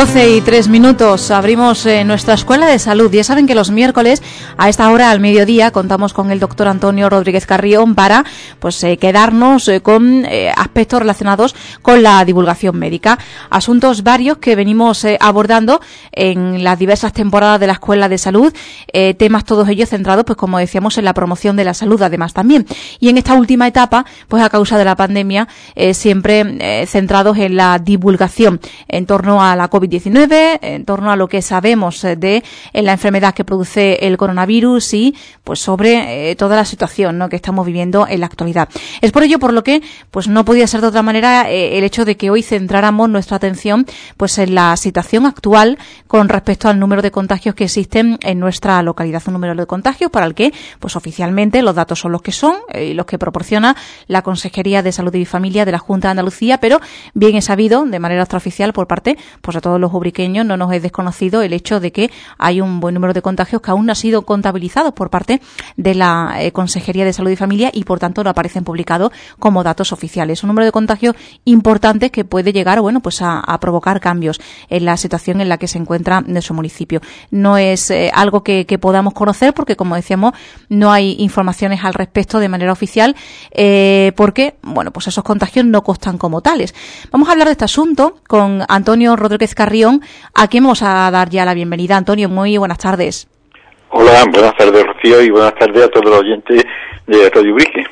12 y 3 minutos abrimos eh, nuestra escuela de salud. Ya saben que los miércoles a esta hora al mediodía contamos con el doctor Antonio Rodríguez Carrión para pues eh, quedarnos eh, con aspectos relacionados con la divulgación médica. Asuntos varios que venimos abordando en las diversas temporadas de la escuela de salud. temas todos ellos centrados, pues como decíamos, en la promoción de la salud además también. Y en esta última etapa, pues a causa de la pandemia, siempre centrados en la divulgación en torno a la COVID 19 en torno a lo que sabemos eh, de eh, la enfermedad que produce el coronavirus y pues sobre eh, toda la situación ¿no? que estamos viviendo en la actualidad. Es por ello por lo que pues no podía ser de otra manera el hecho de que hoy centráramos nuestra atención pues en la situación actual con respecto al número de contagios que existen en nuestra localidad, un número de contagios para el que pues oficialmente los datos son los que son y los que proporciona la Consejería de Salud y Familia de la Junta de Andalucía, pero bien es sabido de manera extraoficial por parte pues de todos los ubriqueños no nos es desconocido el hecho de que hay un buen número de contagios que aún no han sido contabilizados por parte de la eh, Consejería de Salud y Familia y por tanto no aparecen publicados como datos oficiales. Un número de contagios importante que puede llegar bueno, pues a, provocar cambios en la situación en la que se encuentra de su municipio. No es eh, algo que, podamos conocer porque, como decíamos, no hay informaciones al respecto de manera oficial eh, porque, bueno, pues esos contagios no constan como tales. Vamos a hablar de este asunto con Antonio Rodríguez Carrión, a quien vamos a dar ya la bienvenida. Antonio, muy buenas tardes. Hola, buenas tardes, Rocío, y buenas tardes a todos los oyentes de Radio Brique.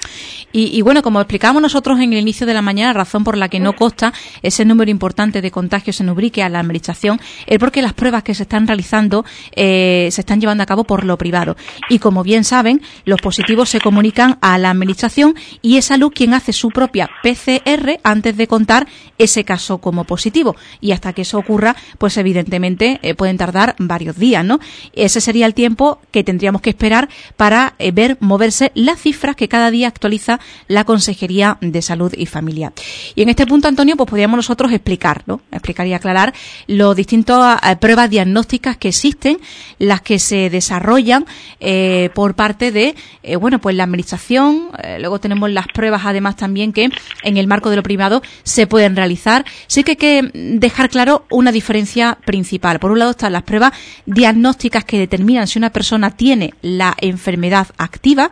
Y, bueno, como explicamos nosotros en el inicio de la mañana, razón por la que no consta ese número importante de contagios en Ubrique a la administración es porque las pruebas que se están realizando eh, se están llevando a cabo por lo privado. Y como bien saben, los positivos se comunican a la administración y es Salud quien hace su propia PCR antes de contar ese caso como positivo. Y hasta que eso ocurra, pues evidentemente eh, pueden tardar varios días, ¿no? Ese sería el tiempo que tendríamos que esperar para eh, ver moverse las cifras que cada día actualiza la Consejería de Salud y Familia. Y en este punto, Antonio, pues podríamos nosotros explicar, ¿no? Explicar y aclarar los distintas eh, pruebas diagnósticas que existen, las que se desarrollan eh, por parte de, eh, bueno, pues la administración. luego tenemos las pruebas, además, también que en el marco de lo privado se pueden realizar. Sí que hay que dejar claro una diferencia principal. Por un lado están las pruebas diagnósticas que determinan si una persona tiene la enfermedad activa,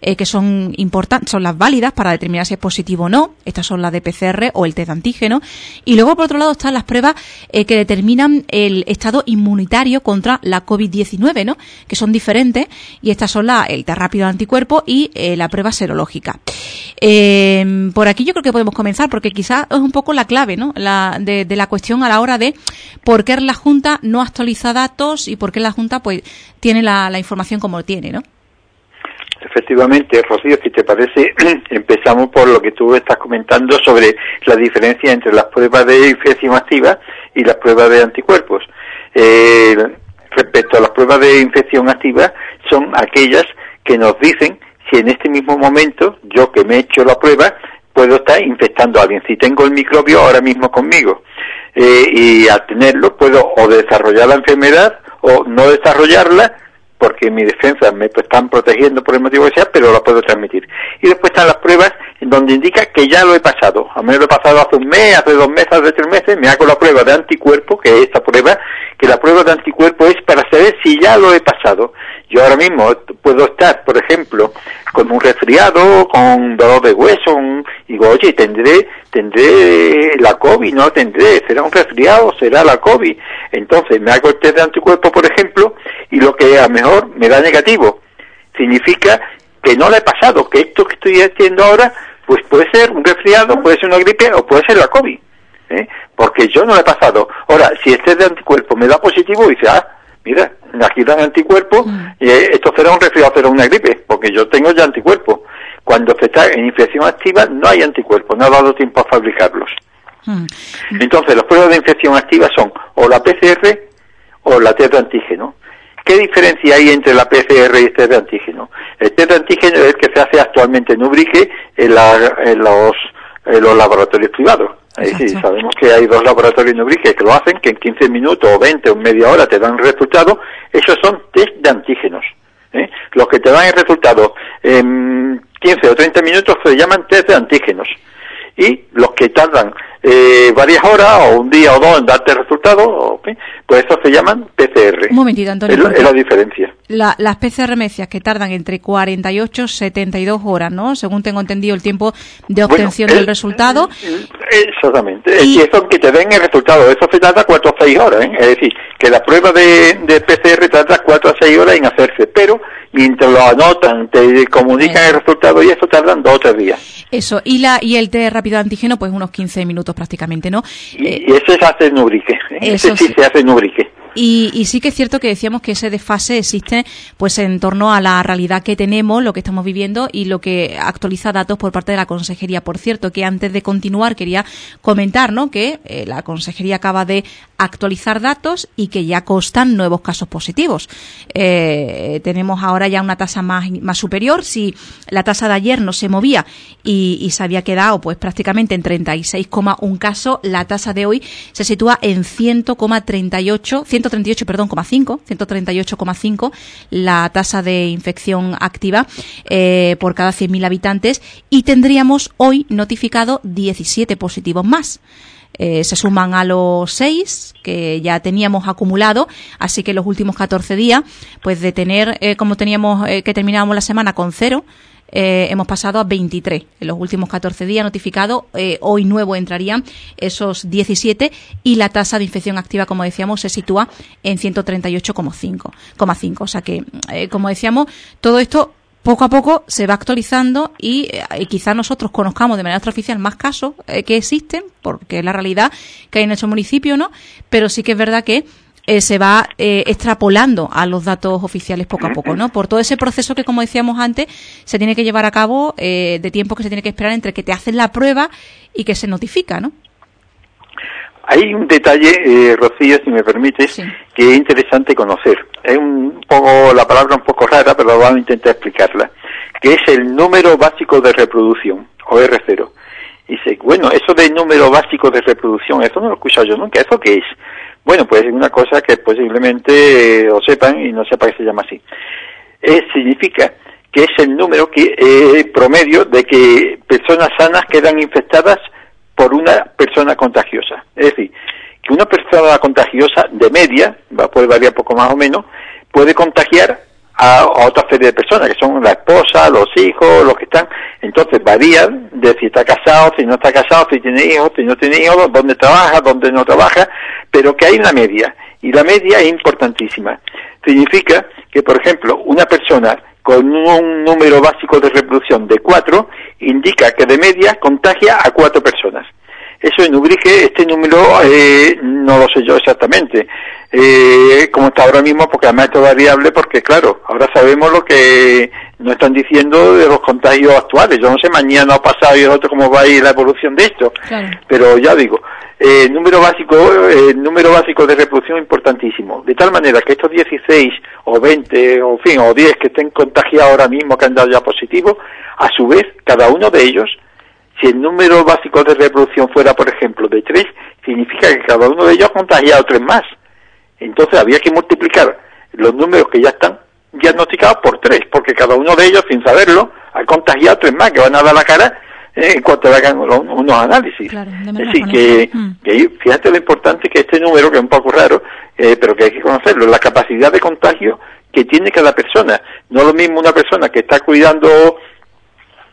que son importantes, son las válidas para determinar si es positivo o no. Estas son las de PCR o el test de antígeno. Y luego, por otro lado, están las pruebas eh, que determinan el estado inmunitario contra la COVID-19, ¿no? Que son diferentes. Y estas son la, el test rápido de anticuerpo y eh, la prueba serológica. Em, por aquí yo creo que podemos comenzar porque quizás es un poco la clave, ¿no? La, de, la cuestión a la hora de por qué la Junta no actualiza datos y por qué la Junta, pues, tiene la, información como tiene, ¿no? Efectivamente, Rocío, si te parece, empezamos por lo que tú estás comentando sobre la diferencia entre las pruebas de infección activa y las pruebas de anticuerpos. Eh, respecto a las pruebas de infección activa, son aquellas que nos dicen si en este mismo momento, yo que me he hecho la prueba, puedo estar infectando a alguien, si tengo el microbio ahora mismo conmigo. Eh, y al tenerlo puedo o desarrollar la enfermedad o no desarrollarla porque mi defensa me están protegiendo por el motivo que sea, pero lo puedo transmitir. Y después están las pruebas en donde indica que ya lo he pasado. A menos lo he pasado hace un mes, hace dos meses, hace tres meses, me hago la prueba de anticuerpo, que es esta prueba, que la prueba de anticuerpo es para saber si ya lo he pasado. Yo ahora mismo puedo estar, por ejemplo, con un resfriado, con dolor de hueso, y digo, oye, tendré, tendré la COVID, no tendré, será un resfriado, será la COVID. Entonces me hago el test de anticuerpo, por ejemplo, y lo que a mejor me da negativo. Significa que no le he pasado, que esto que estoy haciendo ahora, pues puede ser un resfriado, puede ser una gripe o puede ser la COVID. ¿eh? Porque yo no le he pasado. Ahora, si este de anticuerpo me da positivo, dice, ah, mira, aquí dan anticuerpos, mm. y esto será un resfriado, será una gripe, porque yo tengo ya anticuerpos. Cuando se está en infección activa no hay anticuerpos, no ha dado tiempo a fabricarlos. Mm. Entonces, los pruebas de infección activa son o la PCR o la test de antígeno. ¿Qué diferencia hay entre la PCR y el test de antígeno? El test de antígeno es el que se hace actualmente en Ubrique en, los, los laboratorios privados. sí, sabemos que hay dos laboratorios en Ubrique que lo hacen, que en 15 minutos o 20 o media hora te dan resultado. Esos son test de antígenos. ¿eh? Los que te dan el resultado en 15 o 30 minutos se llaman test de antígenos. Y los que tardan eh, varias horas o un día o dos en darte el resultado, pues eso se llaman PCR. Un momentito, Antonio. Es, la diferencia. las PCR mecias que tardan entre 48 y 72 horas, ¿no? Según tengo entendido el tiempo de obtención del resultado. Exactamente. Y, eso que te den el resultado, eso se tarda 4 o 6 horas, ¿eh? Es decir, que la prueba de, de PCR tarda 4 a 6 horas en hacerse, pero mientras lo anotan, te comunican el resultado y eso tardan 2 o 3 días. Eso, y la y el test rápido de antígeno, pues unos 15 minutos prácticamente, ¿no? Y, eh, ese se hace en Ubrique, ¿eh? ese sí, se hace en Ubrique. Y, sí que es cierto que decíamos que ese desfase existe pues en torno a la realidad que tenemos, lo que estamos viviendo y lo que actualiza datos por parte de la Consejería. Por cierto, que antes de continuar quería comentar ¿no? que eh, la Consejería acaba de actualizar datos y que ya constan nuevos casos positivos. Eh, tenemos ahora ya una tasa más, más superior. Si la tasa de ayer no se movía y, se había quedado pues prácticamente en 36,1 casos, la tasa de hoy se sitúa en 100,38, 138, perdón, 5, 138,5 la tasa de infección activa eh, por cada 100.000 habitantes y tendríamos hoy notificado 17 positivos más. Eh, se suman a los 6 que ya teníamos acumulado, así que los últimos 14 días, pues de tener, eh, como teníamos que terminábamos la semana con cero, eh, hemos pasado a 23 en los últimos 14 días notificados. Eh, hoy nuevo entrarían esos 17 y la tasa de infección activa, como decíamos, se sitúa en 138,5. O sea que, eh, como decíamos, todo esto poco a poco se va actualizando y, quizá nosotros conozcamos de manera extraoficial más casos que existen, porque es la realidad que hay en nuestro municipio, ¿no? Pero sí que es verdad que eh, se va eh, extrapolando a los datos oficiales poco a poco, ¿no? Por todo ese proceso que, como decíamos antes, se tiene que llevar a cabo eh, de tiempo que se tiene que esperar entre que te hacen la prueba y que se notifica, ¿no? Hay un detalle, Rocío, si me permites, que es interesante conocer. Es un poco, la palabra un poco rara, pero vamos a intentar explicarla, que es el número básico de reproducción, o R0. Dice, bueno, eso del número básico de reproducción, eso no lo he escuchado yo nunca, ¿eso qué es? Bueno, pues es una cosa que posiblemente eh, o sepan y no sepa que se llama así. Eh, significa que es el número que eh, promedio de que personas sanas quedan infectadas por una persona contagiosa. Es decir, que una persona contagiosa de media, va a poder variar poco más o menos, puede contagiar a, otra serie de personas, que son la esposa, los hijos, los que están. Entonces varían de si está casado, si no está casado, si tiene hijos, si no tiene hijos, dónde trabaja, dónde no trabaja, pero que hay una media. Y la media es importantísima. Significa que, por ejemplo, una persona con un número básico de reproducción de cuatro indica que de media contagia a cuatro personas. Eso en Ubrique, este número eh, no lo sé yo exactamente, eh, como está ahora mismo, porque además es variable, porque claro, ahora sabemos lo que nos están diciendo de los contagios actuales. Yo no sé mañana o pasado y el otro cómo va a ir la evolución de esto, pero ya digo, el número básico, el número básico de reproducción importantísimo, de tal manera que estos 16 o 20 o fin o 10 que estén contagiados ahora mismo que han dado ya positivo, a su vez cada uno de ellos si el número básico de reproducción fuera, por ejemplo, de tres, significa que cada uno de ellos ha contagiado tres más. Entonces había que multiplicar los números que ya están diagnosticados por tres, porque cada uno de ellos, sin saberlo, ha contagiado tres más que van a dar la cara eh, en cuanto hagan unos análisis. es decir, que, que, fíjate lo importante que este número, que es un poco raro, eh, pero que hay que conocerlo, la capacidad de contagio que tiene cada persona. No lo mismo una persona que está cuidando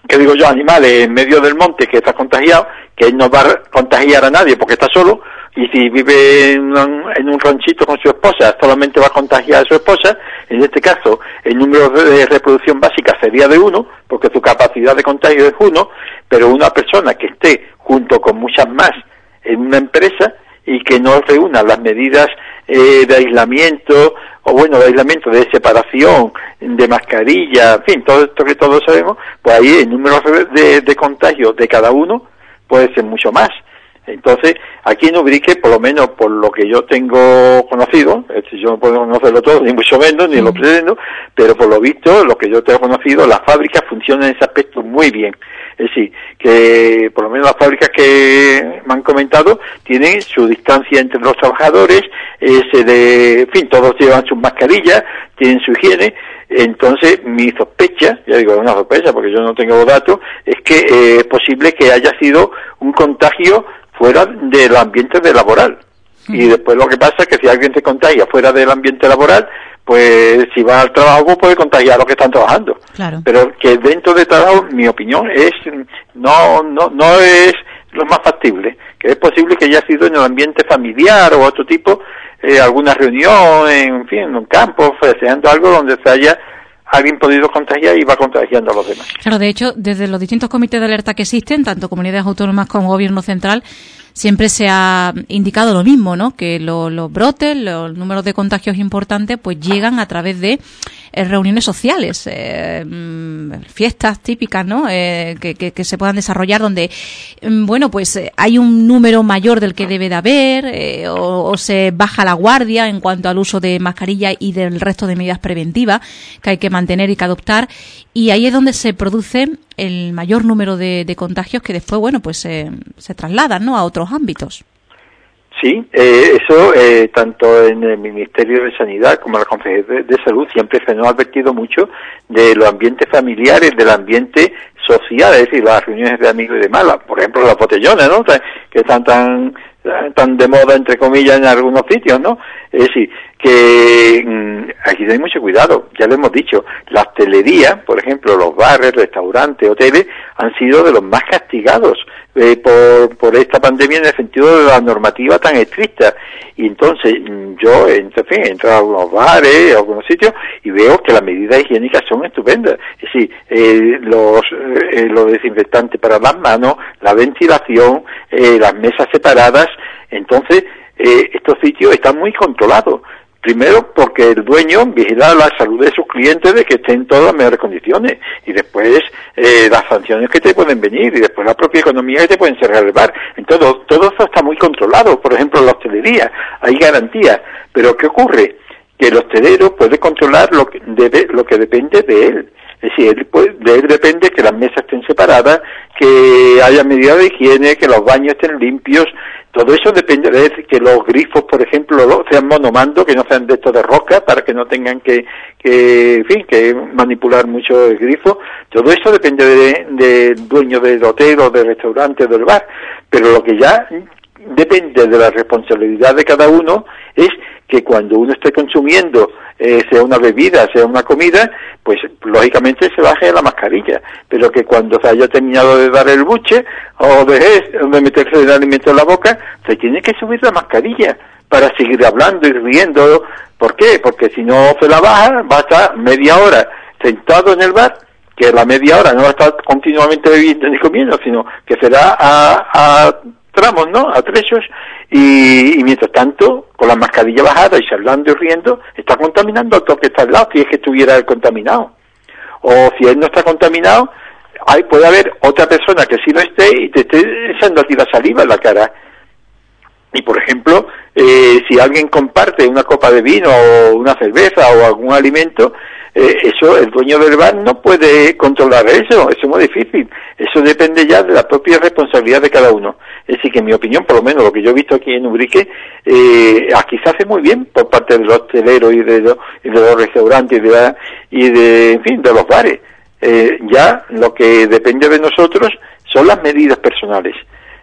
que digo yo, animales en medio del monte que está contagiado, que él no va a contagiar a nadie porque está solo, y si vive en un, ranchito con su esposa, solamente va a contagiar a su esposa, en este caso el número de reproducción básica sería de uno, porque su capacidad de contagio es uno, pero una persona que esté junto con muchas más en una empresa y que no reúna las medidas eh, de aislamiento o bueno, de aislamiento, de separación, de mascarilla, en fin, todo esto que todos sabemos, pues ahí el número de, de contagios de cada uno puede ser mucho más. Entonces, aquí en Ubrique, por lo menos por lo que yo tengo conocido, yo no puedo conocerlo todo, ni mucho menos, ni lo mm. pretendo, pero por lo visto, lo que yo tengo conocido, las fábricas funcionan en ese aspecto muy bien. Es decir, que por lo menos las fábricas que me han comentado tienen su distancia entre los trabajadores, ese de, en fin, todos llevan sus mascarillas, tienen su higiene, entonces, mi sospecha, ya digo, una sospecha porque yo no tengo datos, es que eh, es posible que haya sido un contagio fuera del ambiente de laboral. Y después lo que pasa es que si alguien se contagia fuera del ambiente laboral, pues si va al trabajo pues puede contagiar a los que están trabajando. Claro. Pero que dentro de trabajo, mi opinión es, no, no, no es lo más factible, que es posible que haya sido en el ambiente familiar o otro tipo, eh, alguna reunión, en fin, en un campo, deseando algo donde se haya alguien podido contagiar y va contagiando a los demás. Claro, de hecho, desde los distintos comités de alerta que existen, tanto comunidades autónomas como gobierno central, siempre se ha indicado lo mismo, ¿no? Que los brotes, los números de contagios importantes, pues llegan a través de eh, reuniones sociales, eh, mm, fiestas típicas, ¿no? Eh, que, que, se puedan desarrollar donde, mm, bueno, pues hay un número mayor del que debe de haber o, o, se baja la guardia en cuanto al uso de mascarilla y del resto de medidas preventivas que hay que mantener y que adoptar y ahí es donde se produce el mayor número de, de contagios que después, bueno, pues se trasladan, ¿no? A otros ámbitos. Sí, eh, eso eh, tanto en el Ministerio de Sanidad como en la Consejería de, Salud siempre se nos ha advertido mucho de los ambientes familiares, del ambiente social, es decir, las reuniones de amigos y de malas, por ejemplo las botellones, ¿no? Que están tan tan de moda entre comillas en algunos sitios, ¿no? Es decir, que mm, aquí hay mucho cuidado, ya lo hemos dicho, la hostelería, por ejemplo, los bares, restaurantes, hoteles, han sido de los más castigados eh, por, por esta pandemia en el sentido de la normativa tan estricta. Y entonces mm, yo, en fin, he entrado a algunos bares, a algunos sitios, y veo que las medidas higiénicas son estupendas. Es decir, eh, los, eh, los desinfectantes para las manos, la ventilación, las mesas separadas. Entonces, estos sitios están muy controlados. Primero, porque el dueño vigila la salud de sus clientes de que estén todas las mejores condiciones. Y después, eh, las sanciones que te pueden venir. Y después la propia economía que te pueden cerrar el bar. Entonces, todo eso está muy controlado. Por ejemplo, la hostelería. Hay garantías. Pero, ¿qué ocurre? Que el hostelero puede controlar lo que, debe, lo que depende de él. Es decir, de él depende que las mesas estén separadas, que haya medidas de higiene, que los baños estén limpios, todo eso depende de que los grifos, por ejemplo, sean monomando, que no sean de estos de roca, para que no tengan que, que, en fin, que manipular mucho el grifo. Todo eso depende del de dueño del hotel o del restaurante o del bar. Pero lo que ya depende de la responsabilidad de cada uno es que cuando uno esté consumiendo, eh, sea una bebida, sea una comida, pues lógicamente se baje la mascarilla, pero que cuando se haya terminado de dar el buche o de, de meterse el alimento en la boca, se tiene que subir la mascarilla para seguir hablando y riendo. ¿Por qué? Porque si no se la baja, va a estar media hora sentado en el bar, que la media hora no va a estar continuamente bebiendo ni comiendo, sino que será a, a tramos, ¿no? A trechos, y, mientras tanto, con la mascarilla bajada y hablando y riendo, está contaminando a todo que está al lado, si es que estuviera contaminado. O si él no está contaminado, hay, puede haber otra persona que sí lo esté y te esté echando a ti la saliva en la cara. Y por ejemplo, eh, si alguien comparte una copa de vino o una cerveza o algún alimento, eh, eso el dueño del bar no puede controlar eso, eso es muy difícil. Eso depende ya de la propia responsabilidad de cada uno. Es decir, que en mi opinión, por lo menos lo que yo he visto aquí en Ubrique, eh, aquí se hace muy bien por parte de los y de los, restaurantes y de, y de, en fin, de los bares. Eh, ya lo que depende de nosotros son las medidas personales.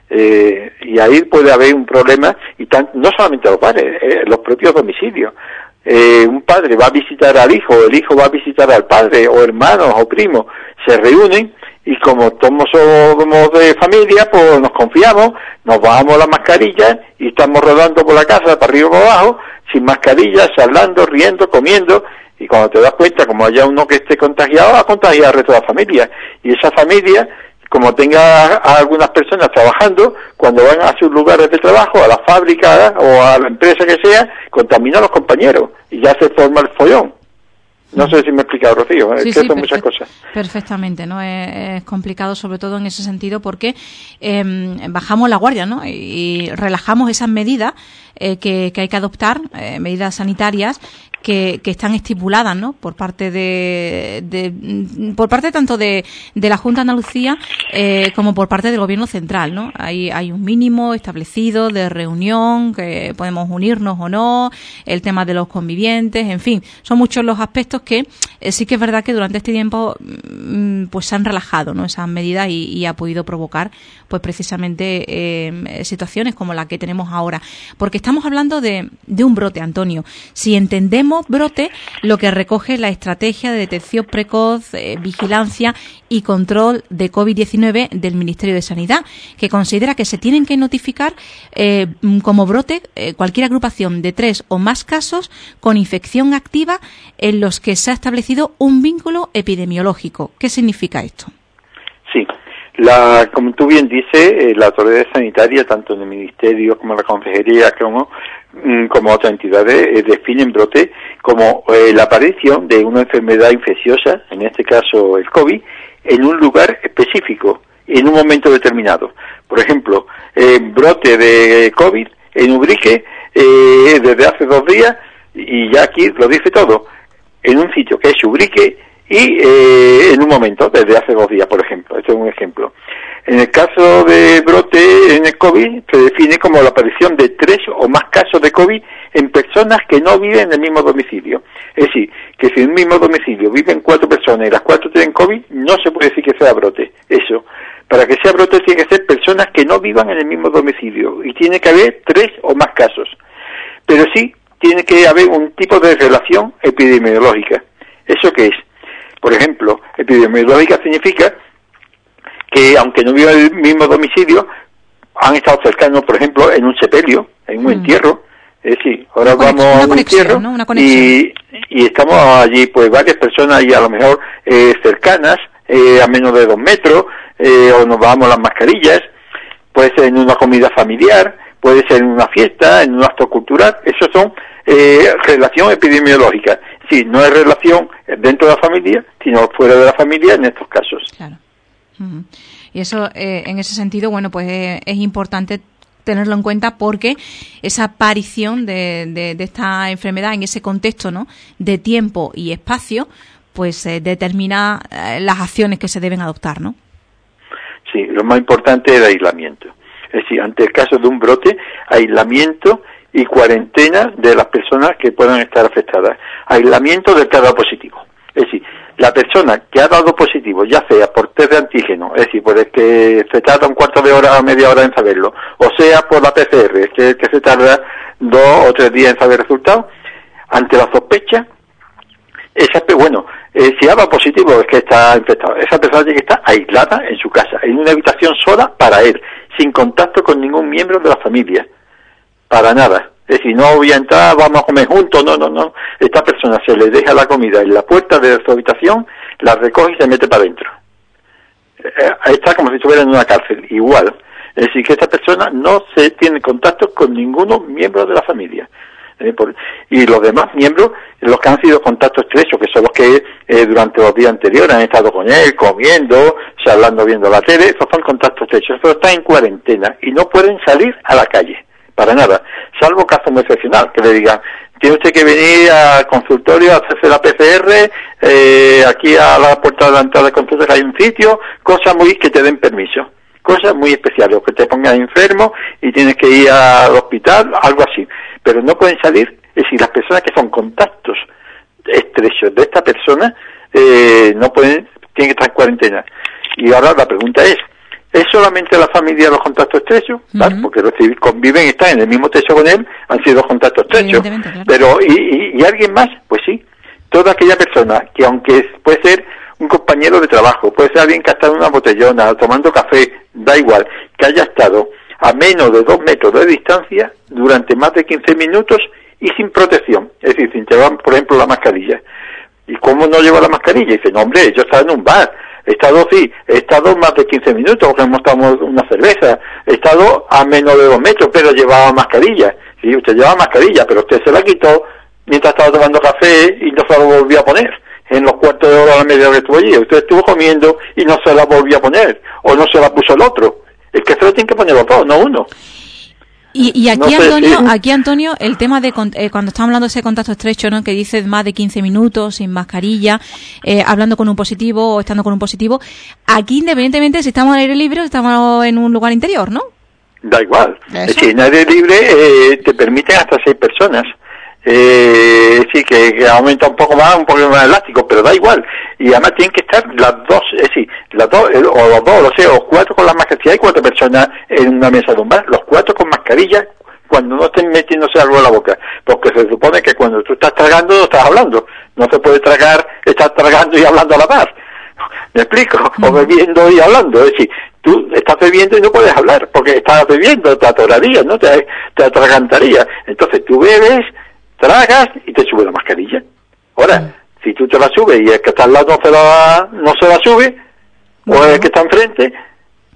Eh, y ahí puede haber un problema, y no solamente los bares, eh, los propios domicilios. Eh, un padre va a visitar al hijo, el hijo va a visitar al padre, o hermanos o primos, se reúnen y como todos somos de familia, pues nos confiamos, nos bajamos la mascarilla y estamos rodando por la casa, para arriba y para abajo, sin mascarilla, charlando, riendo, comiendo, y cuando te das cuenta, como haya uno que esté contagiado, va a contagiar a resto la familia. Y esa familia, como tenga a algunas personas trabajando, cuando van a sus lugares de trabajo, a la fábrica o a la empresa que sea, contamina a los compañeros y ya se forma el follón. No sé si me he explicado, Rocío, es que son muchas cosas. Perfectamente, ¿no? Es, complicado sobre todo en ese sentido porque em, bajamos la guardia, ¿no? Y, relajamos esas medidas eh, que, hay que adoptar, eh, medidas sanitarias que, que, están estipuladas ¿no? por parte de, de por parte tanto de, de, la Junta de Andalucía eh, como por parte del Gobierno central. ¿no? Hay, hay un mínimo establecido de reunión, que podemos unirnos o no, el tema de los convivientes, en fin, son muchos los aspectos que sí que es verdad que durante este tiempo mm, pues se han relajado ¿no? esas medidas y, ha podido provocar pues precisamente eh, situaciones como la que tenemos ahora. Porque estamos hablando de, de un brote, Antonio. Si entendemos brote, lo que recoge la estrategia de detección precoz, eh, vigilancia y control de COVID-19 del Ministerio de Sanidad, que considera que se tienen que notificar como brote cualquier agrupación de tres o más casos con infección activa en los que se ha establecido un vínculo epidemiológico. ¿Qué significa esto? Sí, la, como tú bien dices, eh, la autoridad sanitaria, tanto en el Ministerio como en la Consejería, como, mm, como otras entidades, eh, definen brote como eh, la aparición de una enfermedad infecciosa, en este caso el COVID, en un lugar específico, en un momento determinado. Por ejemplo, brote de COVID en Ubrique desde hace dos días, y ya aquí lo dice todo, en un sitio que es Ubrique y eh, en un momento, desde hace dos días, por ejemplo. Este es un ejemplo. En el caso de brote en el COVID, se define como la aparición de tres o más casos de COVID en personas que no viven en el mismo domicilio. Es decir, que si en el mismo domicilio viven cuatro personas y las cuatro tienen COVID, no se puede decir que sea brote. Eso. Para que sea brote tiene que ser personas que no vivan en el mismo domicilio y tiene que haber tres o más casos. Pero sí tiene que haber un tipo de relación epidemiológica. ¿Eso qué es? Por ejemplo, epidemiológica significa que aunque no vivan en el mismo domicilio, han estado cercanos, por ejemplo, en un sepelio, en un mm. entierro. Es decir, ahora vamos a un entierro y, y, estamos allí, pues varias personas y a lo mejor eh, cercanas, eh, a menos de dos metros, eh, o nos vamos las mascarillas, puede ser en una comida familiar, puede ser en una fiesta, en un acto cultural, esos son eh, relación epidemiológica. Sí, no es relación dentro de la familia, sino fuera de la familia en estos casos. Claro. Y eso, eh, en ese sentido, bueno, pues eh, es importante tenerlo en cuenta porque esa aparición de, de, esta enfermedad en ese contexto ¿no? de tiempo y espacio, pues determina las acciones que se deben adoptar, ¿no? Sí, lo más importante es el aislamiento. Es decir, ante el caso de un brote, aislamiento y cuarentena de las personas que puedan estar afectadas. Aislamiento del que ha dado positivo. Es decir, la persona que ha dado positivo, ya sea por test de antígeno, es decir, por el que se tarda un cuarto de hora o media hora en saberlo, o sea por la PCR, que, que se tarda dos o tres días en saber el resultado, ante la sospecha, esa, bueno, eh, si ha dado positivo es que está infectado. Esa persona tiene que estar aislada en su casa, en una habitación sola para él, sin contacto con ningún miembro de la familia para nada. Es decir, no voy a entrar, vamos a comer juntos, no, no, no. Esta persona se le deja la comida en la puerta de su habitación, la recoge y se mete para adentro. Eh, está como si estuviera en una cárcel, igual. Es decir, que esta persona no se tiene contacto con ninguno miembro de la familia. Eh, y los demás miembros, los que han sido contactos estrechos, que son los que eh, durante los días anteriores han estado con él, comiendo, charlando, viendo la tele, esos son contactos estrechos, pero están en cuarentena y no pueden salir a la calle para nada, salvo caso muy excepcional, que le digan, tiene usted que venir al consultorio a hacerse la PCR, eh, aquí a la puerta de la entrada del consultorio hay un sitio, cosas muy que te den permiso, cosas muy especiales, o que te pongan enfermo y tienes que ir al hospital, algo así, pero no pueden salir, es decir, las personas que son contactos estrechos de esta persona, eh, no pueden, tienen que estar en cuarentena. Y ahora la pregunta es, es solamente la familia los contactos estrechos, porque los civiles conviven están en el mismo techo con él, han sido contactos estrechos. Pero, ¿y, y, alguien más? Pues sí, toda aquella persona que aunque puede ser un compañero de trabajo, puede ser alguien que ha estado en una botellona, tomando café, da igual, que haya estado a menos de dos metros de distancia durante más de 15 minutos y sin protección, es decir, sin llevar, por ejemplo, la mascarilla. ¿Y cómo no lleva la mascarilla? Y dice, no, hombre, yo estaba en un bar, He estado, sí, he estado más de 15 minutos hemos tomado una cerveza. He estado a menos de dos metros, pero llevaba mascarilla. Sí, usted llevaba mascarilla, pero usted se la quitó mientras estaba tomando café y no se la volvió a poner. En los cuartos de hora a la media que estuvo allí. Usted estuvo comiendo y no se la volvió a poner. O no se la puso el otro. Es que se lo tiene que poner los dos, no uno. Y, aquí, Antonio, aquí, Antonio, el tema de eh, cuando estamos hablando de ese contacto estrecho, ¿no? que dice más de 15 minutos, sin mascarilla, eh, hablando con un positivo o estando con un positivo, aquí independientemente si estamos al aire libre o estamos en un lugar interior, ¿no? Da igual. Si en aire libre eh, te permiten hasta seis personas. Eh, sí, que, aumenta un poco más, un poco más elástico, pero da igual. Y además tienen que estar las dos, es decir, las dos, o los dos, o sea, o cuatro con las mascarillas. Si hay cuatro personas en una mesa de un bar, los cuatro con mascarilla cuando no estén metiéndose algo en la boca. Porque se supone que cuando tú estás tragando, no estás hablando. No se puede tragar, estás tragando y hablando a la par. ¿Me explico? O bebiendo y hablando. Es decir, tú estás bebiendo y no puedes hablar, porque estás bebiendo, te atoraría, ¿no? Te, te atragantaría. Entonces tú bebes, tragas y te sube la mascarilla. Ahora, si tú te la subes y el que está al lado no se la, no se la sube, o el que está enfrente,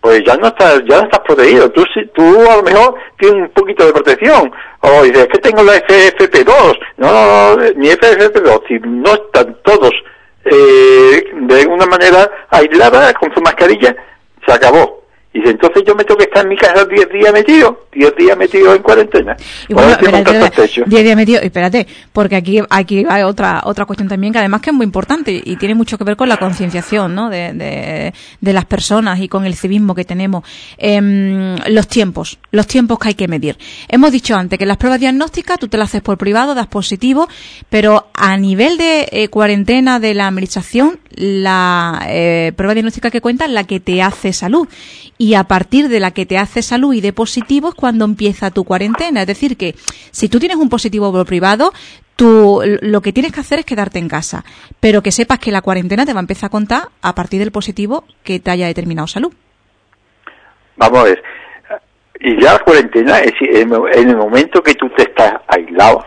pues ya no estás, ya no estás protegido. Tú, tú a lo mejor tienes un poquito de protección. O dices, es que tengo la FFP2. No, no, no ni FFP2. Si no están todos eh, de una manera aislada con su mascarilla, se acabó. Y dice, entonces yo me tengo que estar en mi casa 10 días metido, 10 días metido en cuarentena. Y bueno, espérate, 10 días metido, espérate, porque aquí, aquí hay otra, otra cuestión también que además que es muy importante y tiene mucho que ver con la concienciación, ¿no? De, de, de, las personas y con el civismo que tenemos. Eh, los tiempos, los tiempos que hay que medir. Hemos dicho antes que las pruebas diagnósticas tú te las haces por privado, das positivo, pero a nivel de eh, cuarentena de la administración, la eh, prueba diagnóstica que cuenta es la que te hace salud y a partir de la que te hace salud y de positivo es cuando empieza tu cuarentena. Es decir, que si tú tienes un positivo privado, tú lo que tienes que hacer es quedarte en casa, pero que sepas que la cuarentena te va a empezar a contar a partir del positivo que te haya determinado salud. Vamos a ver, y ya la cuarentena es en el momento que tú te estás aislado,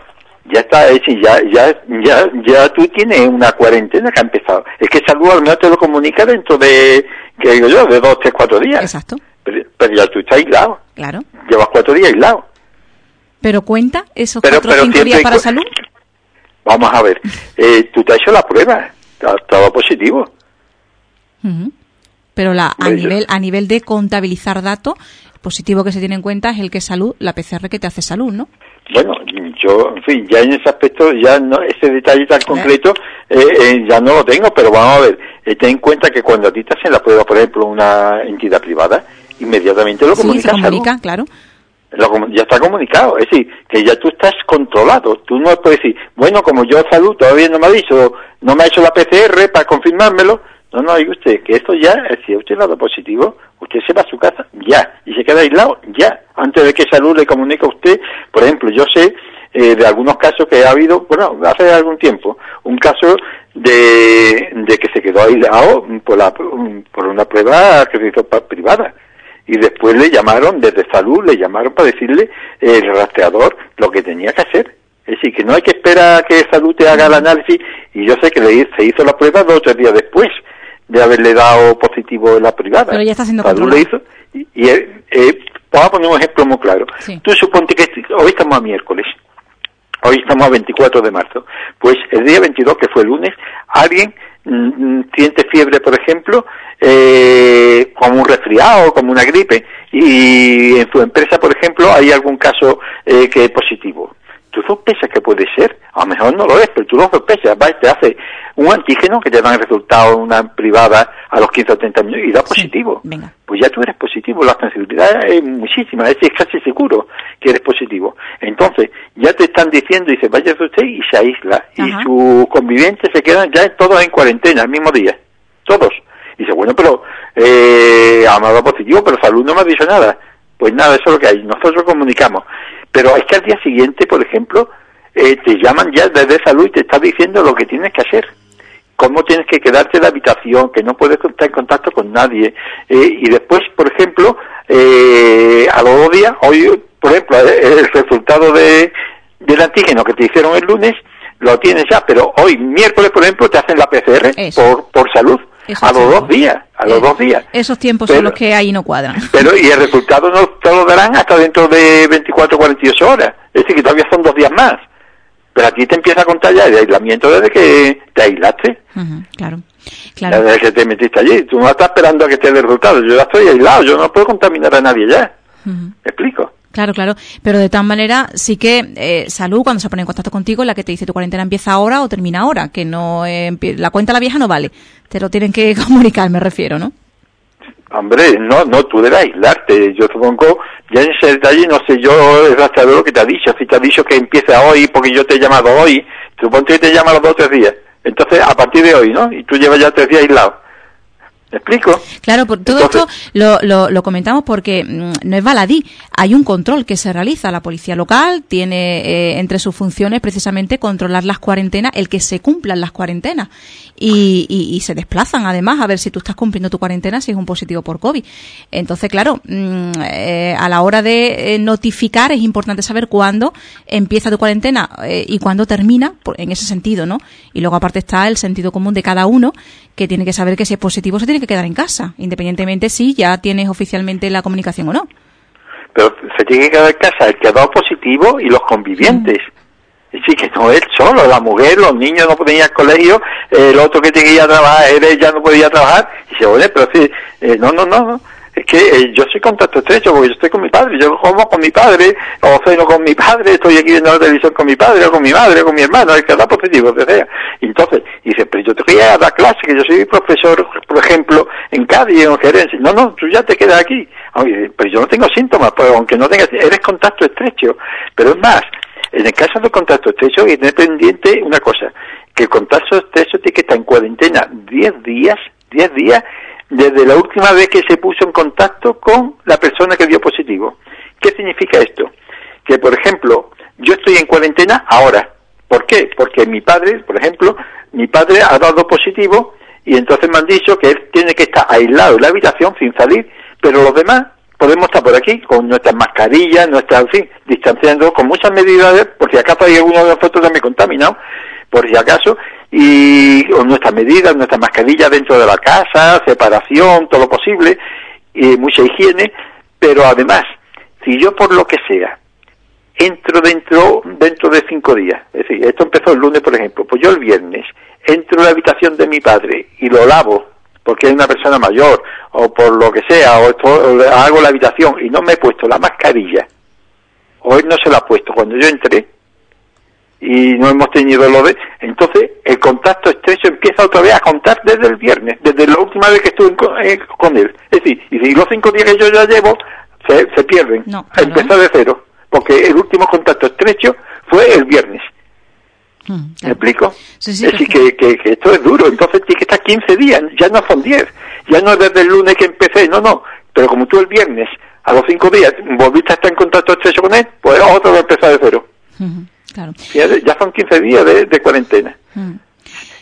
ya está, es ya, ya, ya, ya tú tienes una cuarentena que ha empezado. Es que salud al menos te lo comunica dentro de, que digo yo, de dos, tres, cuatro días. Exacto. Pero, ya tú estás aislado. Claro. Llevas cuatro días aislado. ¿Pero cuenta esos cuatro o cinco días para salud? Vamos a ver, eh, tú te has hecho la prueba, estaba positivo. Pero la, a, nivel, a nivel de contabilizar datos, positivo que se tiene en cuenta es el que es salud, la PCR que te hace salud, ¿no? Bueno, yo, en fin, ya en ese aspecto, ya no, ese detalle tan concreto, eh, eh, ya no lo tengo, pero vamos a ver, eh, ten en cuenta que cuando a ti te hacen la prueba, por ejemplo, una entidad privada, inmediatamente lo sí, se comunica, claro. ya está comunicado, es decir, que ya tú estás controlado, tú no puedes decir, bueno, como yo salud todavía no me ha dicho, no me ha hecho la PCR para confirmármelo, no, no, diga usted que esto ya, si usted ha dado positivo, usted se va a su casa ya y se queda aislado ya, antes de que salud le comunique a usted. Por ejemplo, yo sé eh, de algunos casos que ha habido, bueno, hace algún tiempo, un caso de, de que se quedó aislado por, la, por una prueba que se hizo privada. Y después le llamaron, desde salud, le llamaron para decirle el rastreador lo que tenía que hacer. Es decir, que no hay que esperar a que salud te haga el análisis, y yo sé que le, se hizo la prueba dos o tres días después de haberle dado positivo en la privada. Pero ya está siendo Salud le hizo, y, eh, eh, vamos a poner un ejemplo muy claro. Tú suponte que hoy estamos a miércoles, hoy estamos a 24 de marzo, pues el día 22, que fue el lunes, alguien mm, siente fiebre, por ejemplo, eh, como un resfriado, como una gripe, y en su empresa, por ejemplo, hay algún caso eh, que es positivo. Tú sospechas que puede ser, a lo mejor no lo es, pero tú lo sospechas, va, te hace un antígeno que te da el resultado en una privada a los 15 o 30 minutos y da positivo. Pues ya tú eres positivo, la sensibilidad es muchísima, es, casi seguro que eres positivo. Entonces, ya te están diciendo, dice, vaya usted y se aísla. Y sus convivientes se quedan ya todos en cuarentena el mismo día. Todos. Y dice, bueno, pero eh, ha dado positivo, pero salud no me ha dicho nada. Pues nada, eso es lo que hay. Nosotros comunicamos. Pero es que al día siguiente, por ejemplo, eh, te llaman ya desde salud y te está diciendo lo que tienes que hacer. Cómo tienes que quedarte en la habitación, que no puedes estar en contacto con nadie. Eh, y después, por ejemplo, eh, a los dos días, hoy, por ejemplo, el resultado de, del antígeno que te hicieron el lunes, lo tienes ya, pero hoy, miércoles, por ejemplo, te hacen la PCR por, por salud a los dos días, a los dos días. Esos tiempos son los que ahí no cuadran. Pero y el resultado no te lo darán hasta dentro de 24 o 48 horas. Es decir, que todavía son dos días más. Pero aquí te empieza a contar ya el aislamiento desde que te aislaste. claro. Claro. Desde que te metiste allí. Tú no estás esperando a que esté el resultado. Yo ya estoy aislado. Yo no puedo contaminar a nadie ya. ¿Me explico? Claro, claro. Pero de tal manera, sí que eh, Salud, cuando se pone en contacto contigo, la que te dice tu cuarentena empieza ahora o termina ahora, que no eh, la cuenta la vieja no vale. Te lo tienen que comunicar, me refiero, ¿no? Hombre, no, no, tú debes aislarte. Yo supongo, Ya en ese detalle no sé yo rastreador lo que te ha dicho. Si te ha dicho que empieza hoy porque yo te he llamado hoy, suponte que te llama los dos o tres días. Entonces, a partir de hoy, ¿no? Y tú llevas ya tres días aislado. ¿Me explico? Claro, por todo esto lo, lo, lo, comentamos porque mm, no es baladí. Hay un control que se realiza. La policía local tiene eh, entre sus funciones precisamente controlar las cuarentenas, el que se cumplan las cuarentenas. Y, y, y, se desplazan además a ver si tú estás cumpliendo tu cuarentena, si es un positivo por COVID. Entonces, claro, mm, eh, a la hora de eh, notificar es importante saber cuándo empieza tu cuarentena eh, y cuándo termina, en ese sentido, ¿no? Y luego aparte está el sentido común de cada uno que tiene que saber que si es positivo se tiene que quedar en casa, independientemente si ya tienes oficialmente la comunicación o no. Pero se tiene que quedar en casa el que ha dado positivo y los convivientes. Mm. Sí, que no él solo, la mujer, los niños no podían ir al colegio, el otro que tenía que ir a trabajar, él ya no podía trabajar. Y dice, oye, pero sí, eh, no, no, no, no es que eh, yo soy contacto estrecho porque yo estoy con mi padre, yo como con mi padre, o ceno con mi padre, estoy aquí viendo la televisión con mi padre, o con mi madre, o con mi hermano, el que da positivo, que sea. Y entonces, dice, pero yo te voy a dar clase, que yo soy profesor, por ejemplo, en Cádiz, en Gerencia. No, no, tú ya te quedas aquí. Oye, pero yo no tengo síntomas, pues aunque no tengas, eres contacto estrecho. Pero es más, en el caso del contacto estrecho, hay que tener pendiente una cosa, que el contacto estrecho tiene que estar en cuarentena 10 días, 10 días, desde la última vez que se puso en contacto con la persona que dio positivo. ¿Qué significa esto? Que, por ejemplo, yo estoy en cuarentena ahora. ¿Por qué? Porque mi padre, por ejemplo, mi padre ha dado positivo y entonces me han dicho que él tiene que estar aislado en la habitación sin salir, pero los demás podemos estar por aquí con nuestras mascarillas, nuestras, en fin, distanciando con muchas medidas, por si acaso hay alguno de nosotros también contaminado, por si acaso, y con nuestras medidas, nuestras mascarillas dentro de la casa, separación, todo lo posible, y mucha higiene, pero además, si yo por lo que sea entro dentro dentro de cinco días, es decir, esto empezó el lunes, por ejemplo, pues yo el viernes entro en la habitación de mi padre y lo lavo porque es una persona mayor o por lo que sea, o, esto, hago la habitación y no me he puesto la mascarilla, o él no se la ha puesto cuando yo entré, y no hemos tenido lo de... Entonces, el contacto estrecho empieza otra vez a contar desde el viernes, desde la última vez que estuve con, eh, con él. Es decir, y si los cinco días que yo ya llevo, se, se pierden. No, Empezar de cero. Porque el último contacto estrecho fue el viernes. Mm, ¿Me explico? Sí, sí, es decir, que, que, que esto es duro. Entonces tiene que estar 15 días. Ya no son 10. Ya no es desde el lunes que empecé. No, no. Pero como tú el viernes, a los cinco días, volviste a estar en contacto estrecho con él, pues otro va a empezar de cero. Claro. Ya, son 15 días de, de cuarentena. Mm.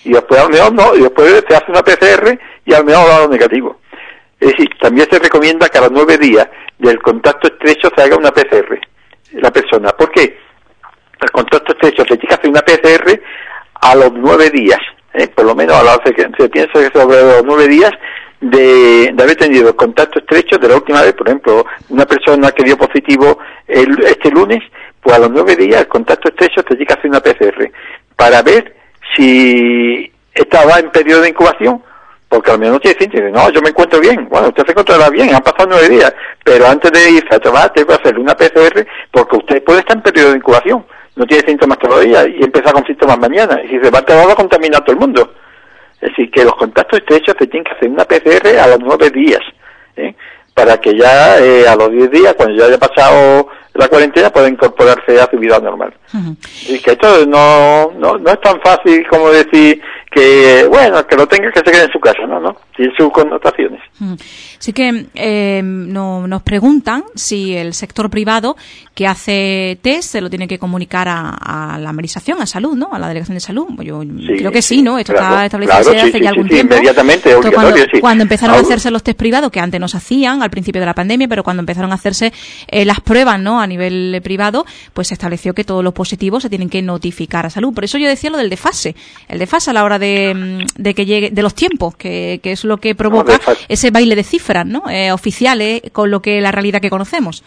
Y después a lo mejor no, y después se hace una PCR y a lo mejor da lo negativo. Es decir, también se recomienda que a los nueve días del contacto estrecho se haga una PCR, la persona. ¿Por qué? El contacto estrecho se tiene que hacer una PCR a los nueve días, ¿eh? por lo menos a la, se, se piensa que sobre los nueve días de, de, haber tenido contacto estrecho de la última vez, por ejemplo, una persona que dio positivo el, este lunes, pues a los nueve días el contacto estrecho te tiene que hacer una PCR para ver si estaba en periodo de incubación, porque al menos tiene síntomas. No, yo me encuentro bien. Bueno, usted se encontrará bien, han pasado nueve días, pero antes de irse a trabajar tengo que hacer una PCR porque usted puede estar en periodo de incubación, no tiene síntomas todavía y empieza con síntomas mañana. Y si se va a trabajar a contaminar a todo el mundo. Es decir, que los contactos estrechos se tienen que hacer una PCR a los nueve días, ¿eh? para que ya eh, a los diez días, cuando ya haya pasado la cuarentena, pueda incorporarse a su vida normal. Uh -huh. Y que esto no, no, no es tan fácil como decir que, bueno, que lo tenga que se quede en su casa, ¿no? ¿no? Tiene sus connotaciones. Uh -huh. Sí que eh, no, nos preguntan si el sector privado que hace test se lo tiene que comunicar a, a la administración, a salud, ¿no? A la delegación de salud. Yo sí, creo que sí, ¿no? Esto claro, está establecido claro, hace sí, ya algún sí, tiempo. Inmediatamente, Entonces, cuando, empezaron a hacerse los test privados, que antes no se hacían al principio de la pandemia, pero cuando empezaron a hacerse eh, las pruebas, ¿no? A nivel privado, pues se estableció que todos los positivos se tienen que notificar a salud. Por eso yo decía lo del desfase. El desfase a la hora de, de que llegue, de los tiempos, que, que es lo que provoca no, ese baile de cifras, ¿no? Eh, oficiales con lo que la realidad que conocemos.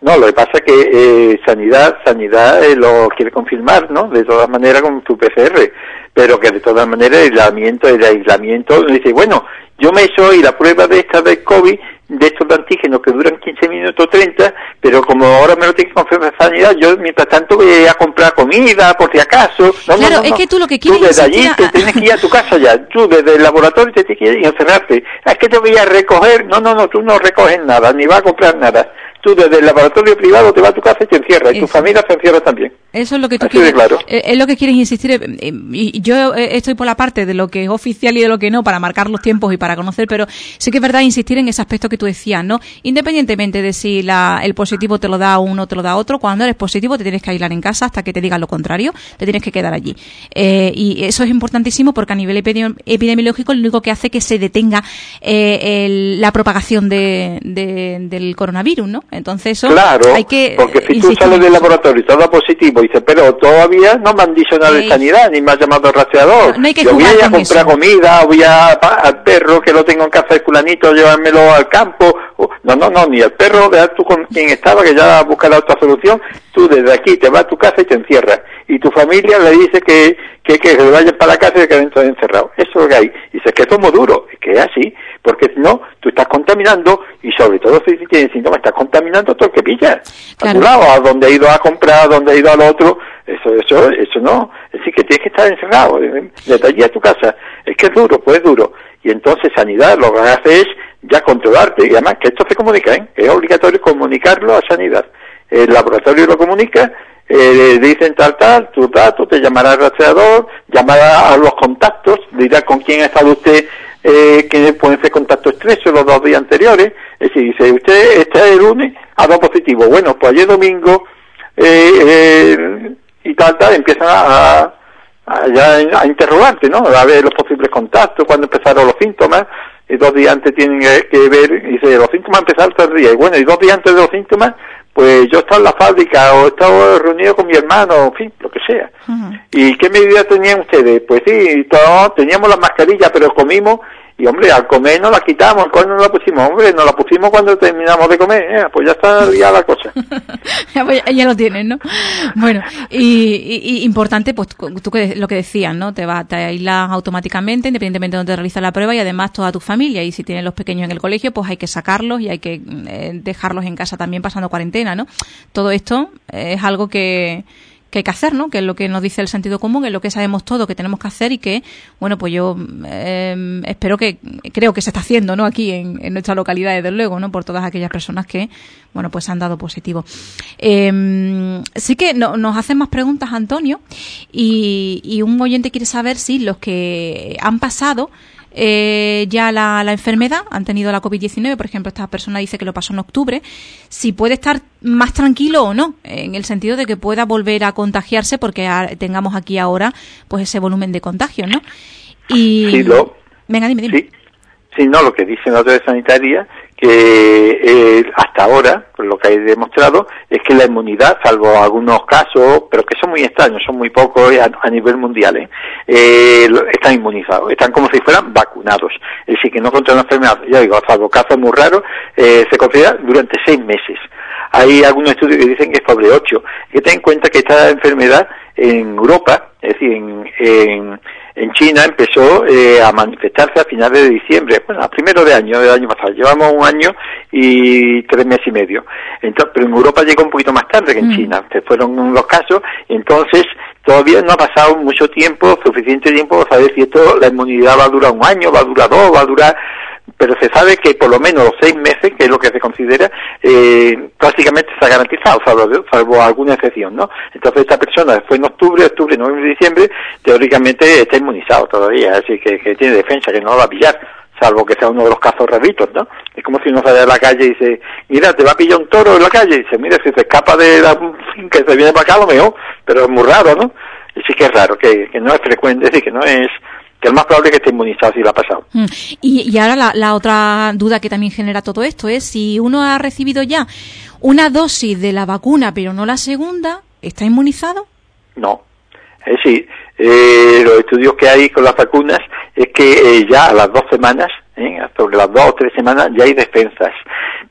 No, lo que pasa es que eh, Sanidad, Sanidad eh, lo quiere confirmar, ¿no? De todas maneras con tu PCR, pero que de todas maneras el aislamiento, el aislamiento, dice, bueno, yo me hoy la prueba de esta del COVID, de estos de antígenos que duran 15 minutos 30, pero como ahora me lo tiene que confirmar Sanidad, yo mientras tanto voy a comprar comida, por si acaso. No, claro, no, no, es que tú lo que quieres tú desde allí te tienes que ir a tu casa ya, tú desde el laboratorio te tienes que ir y encerrarte. Es que te voy a recoger, no, no, no, tú no recoges nada, ni vas a comprar nada tú desde el laboratorio privado te vas a tu casa y te encierras, y tu familia se encierra también. Eso es lo que tú quieres, claro. Eh, es lo que quieres insistir. Eh, y yo eh, estoy por la parte de lo que es oficial y de lo que no, para marcar los tiempos y para conocer, pero sí que es verdad insistir en ese aspecto que tú decías, ¿no? Independientemente de si la, el positivo te lo da uno o te lo da otro, cuando eres positivo te tienes que aislar en casa hasta que te digan lo contrario, te tienes que quedar allí. y eso es importantísimo porque a nivel epidemiológico lo único que hace que se detenga la propagación de, del coronavirus, ¿no? Entonces eso claro, hay que porque si tú sales del laboratorio y todo positivo y dice, pero todavía no me han dicho nada de sanidad, ni me ha llamado rastreador. No, Yo voy a, ir a comprar comida, voy a, al perro que lo tengo en casa de fulanito, llevármelo al campo. No, no, no, ni el perro, veas tú con quien estaba, que ya busca la otra solución, tú desde aquí te vas a tu casa y te encierras. Y tu familia le dice que, que, que se vayan para la casa y que queden encerrados. Eso es lo que hay. Y dices que somos duros, es que es así, porque si no, tú estás contaminando y sobre todo si tienes síntomas, estás contaminando todo el que pillas. A tu lado, a donde ha ido a comprar, a donde ha ido al otro, eso, eso, eso no. Es decir, que tienes que estar encerrado, desde allí a tu casa. Es que es duro, pues es duro. Y entonces Sanidad lo que hace es ya controlarte, y además que esto se comunica, ¿eh? es obligatorio comunicarlo a Sanidad. El laboratorio lo comunica, eh, dicen tal, tal, tu dato, te llamará el rastreador, llamará a los contactos, dirá con quién ha estado usted, eh, que pueden ser contactos estrechos los dos días anteriores. Es decir, dice, usted está el lunes, a dos positivo. Bueno, pues ayer domingo, eh, y tal, tal, empiezan a, a, interrogarte, ¿no? A ver los posibles contactos, cuando empezaron los síntomas, y dos días antes tienen que, ver, y dice, los síntomas empezaron tres días, y bueno, y dos días antes de los síntomas, pues yo estaba en la fábrica o estaba reunido con mi hermano, en fin, lo que sea. ¿Y qué medida tenían ustedes? Pues sí, todos teníamos las mascarillas, pero comimos y hombre, al comer no la quitamos, ¿cuándo no la pusimos? Hombre, no la pusimos cuando terminamos de comer, eh, pues ya está ya la cosa. Pues ya, lo tienes, ¿no? Bueno, y, importante, pues tú que, lo que decías, ¿no? Te va, te aíslas automáticamente, independientemente de donde realizas la prueba, y además toda tu familia. Y si tienes los pequeños en el colegio, pues hay que sacarlos y hay que eh, dejarlos en casa también pasando cuarentena, ¿no? Todo esto es algo que que hay que hacer, ¿no? Que es lo que nos dice el sentido común, es lo que sabemos todo que tenemos que hacer y que, bueno, pues yo em, espero que, creo que se está haciendo, ¿no? Aquí en, nuestra localidad, desde luego, ¿no? Por todas aquellas personas que, bueno, pues han dado positivo. Eh, sí que nos hacen más preguntas, Antonio, y un oyente quiere saber si los que han pasado eh, ya la, enfermedad, han tenido la COVID-19, por ejemplo, esta persona dice que lo pasó en octubre, si puede estar más tranquilo o no, en el sentido de que pueda volver a contagiarse porque tengamos aquí ahora pues ese volumen de contagios, ¿no? Y... Sí, lo... Venga, dime, dime. Sí, no, lo que dicen las autoridades sanitarias que eh, hasta ahora, lo que hay demostrado, es que la inmunidad, salvo algunos casos, pero que son muy extraños, son muy pocos a, nivel mundial, ¿eh? ¿eh? están inmunizados, están como si fueran vacunados. Es decir, que no contra la enfermedad, ya digo, salvo casos muy raros, eh, se considera durante seis meses. Hay algunos estudios que dicen que es sobre ocho. que ten en cuenta que esta enfermedad en Europa, es decir, en en China empezó eh, a manifestarse a finales de diciembre, bueno, a primero de año, del año pasado. Llevamos un año y tres meses y medio. Entonces, pero en Europa llegó un poquito más tarde que en mm. China. Se fueron los casos, entonces todavía no ha pasado mucho tiempo, suficiente tiempo para saber si esto, la inmunidad va a durar un año, va a durar dos, va a durar pero se sabe que por lo menos los seis meses, que es lo que se considera, eh, prácticamente ha garantizado, salvo, alguna excepción, ¿no? Entonces esta persona fue en octubre, octubre, noviembre, diciembre, teóricamente está inmunizado todavía, así que, que tiene defensa, que no va a pillar salvo que sea uno de los casos raritos, ¿no? Es como si uno sale a la calle y dice, mira, te va a pillar un toro en la calle, y dice, mira, si se escapa de la que se viene para acá, lo mejor, pero es muy raro, ¿no? Y sí que es raro, que, que no es frecuente, decir, que no es que es más probable que esté inmunizado si lo ha pasado. Mm. Y, y ahora la, otra duda que también genera todo esto es si uno ha recibido ya una dosis de la vacuna pero no la segunda, ¿está inmunizado? No. Es decir, eh, los estudios que hay con las vacunas es que eh, ya a las dos semanas, ¿eh? sobre las dos o tres semanas, ya hay defensas.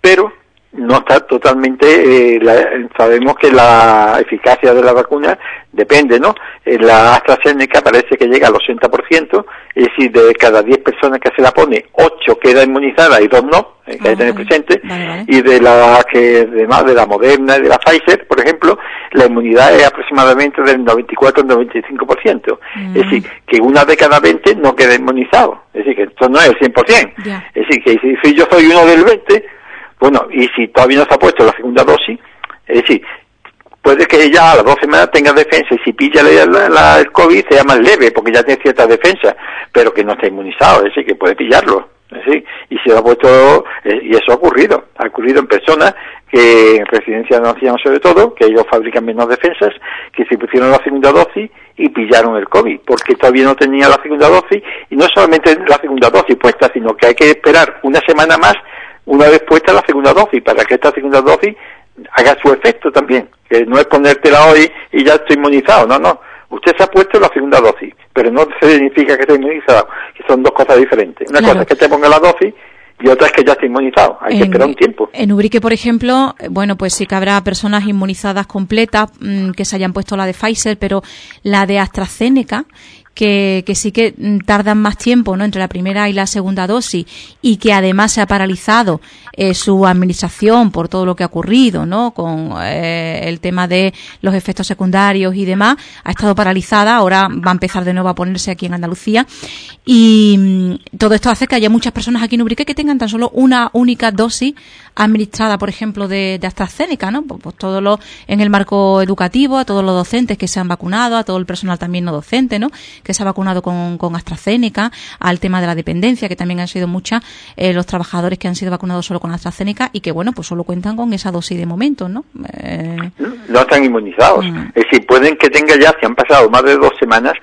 Pero no está totalmente, eh, sabemos que la eficacia de la vacuna depende, ¿no? En la AstraZeneca parece que llega al 80%, es decir, de cada 10 personas que se la pone, 8 queda inmunizada y 2 no, hay que tener presente, y de la que, además de la Moderna y de la Pfizer, por ejemplo, la inmunidad es aproximadamente del 94 al 95%, es decir, que una de cada 20 no queda inmunizado, es decir, que esto no es el 100%, es decir, que si, si yo soy uno del 20, Bueno, y si todavía no se ha puesto la segunda dosis, es decir, puede que ya a las dos semanas tenga defensa y si pilla la, el COVID sea más leve porque ya tiene cierta defensa, pero que no está inmunizado, es decir, que puede pillarlo. ¿sí? Y se ha puesto, eh, y eso ha ocurrido, ha ocurrido en personas que en residencia no hacían sobre todo, que ellos fabrican menos defensas, que se pusieron la segunda dosis y pillaron el COVID, porque todavía no tenía la segunda dosis, y no solamente la segunda dosis puesta, sino que hay que esperar una semana más, una vez puesta la segunda dosis, para que esta segunda dosis haga su efecto también, que no es ponértela hoy y ya estoy inmunizado, no, no, usted se ha puesto la segunda dosis, pero no significa que esté inmunizado, que son dos cosas diferentes. Una cosa es que te ponga la dosis y otra es que ya esté inmunizado. Hay que esperar un tiempo. En Ubrique, por ejemplo, bueno, pues sí que habrá personas inmunizadas completas mm, que se hayan puesto la de Pfizer, pero la de AstraZeneca que, que, sí que mm, tardan más tiempo ¿no? entre la primera y la segunda dosis y que además se ha paralizado eh, su administración por todo lo que ha ocurrido ¿no? con eh, el tema de los efectos secundarios y demás, ha estado paralizada, ahora va a empezar de nuevo a ponerse aquí en Andalucía y mm, todo esto hace que haya muchas personas aquí en Ubrique que tengan tan solo una única dosis administrada, por ejemplo, de, de AstraZeneca, ¿no? Pues, pues, todo en el marco educativo, a todos los docentes que se han vacunado, a todo el personal también no docente, ¿no? Que se ha vacunado con, con AstraZeneca, al tema de la dependencia, que también han sido muchas eh, los trabajadores que han sido vacunados solo con AstraZeneca y que, bueno, pues solo cuentan con esa dosis de momento, ¿no? Eh... No están inmunizados. Mm. Es decir, pueden que tenga ya, si han pasado más de dos semanas,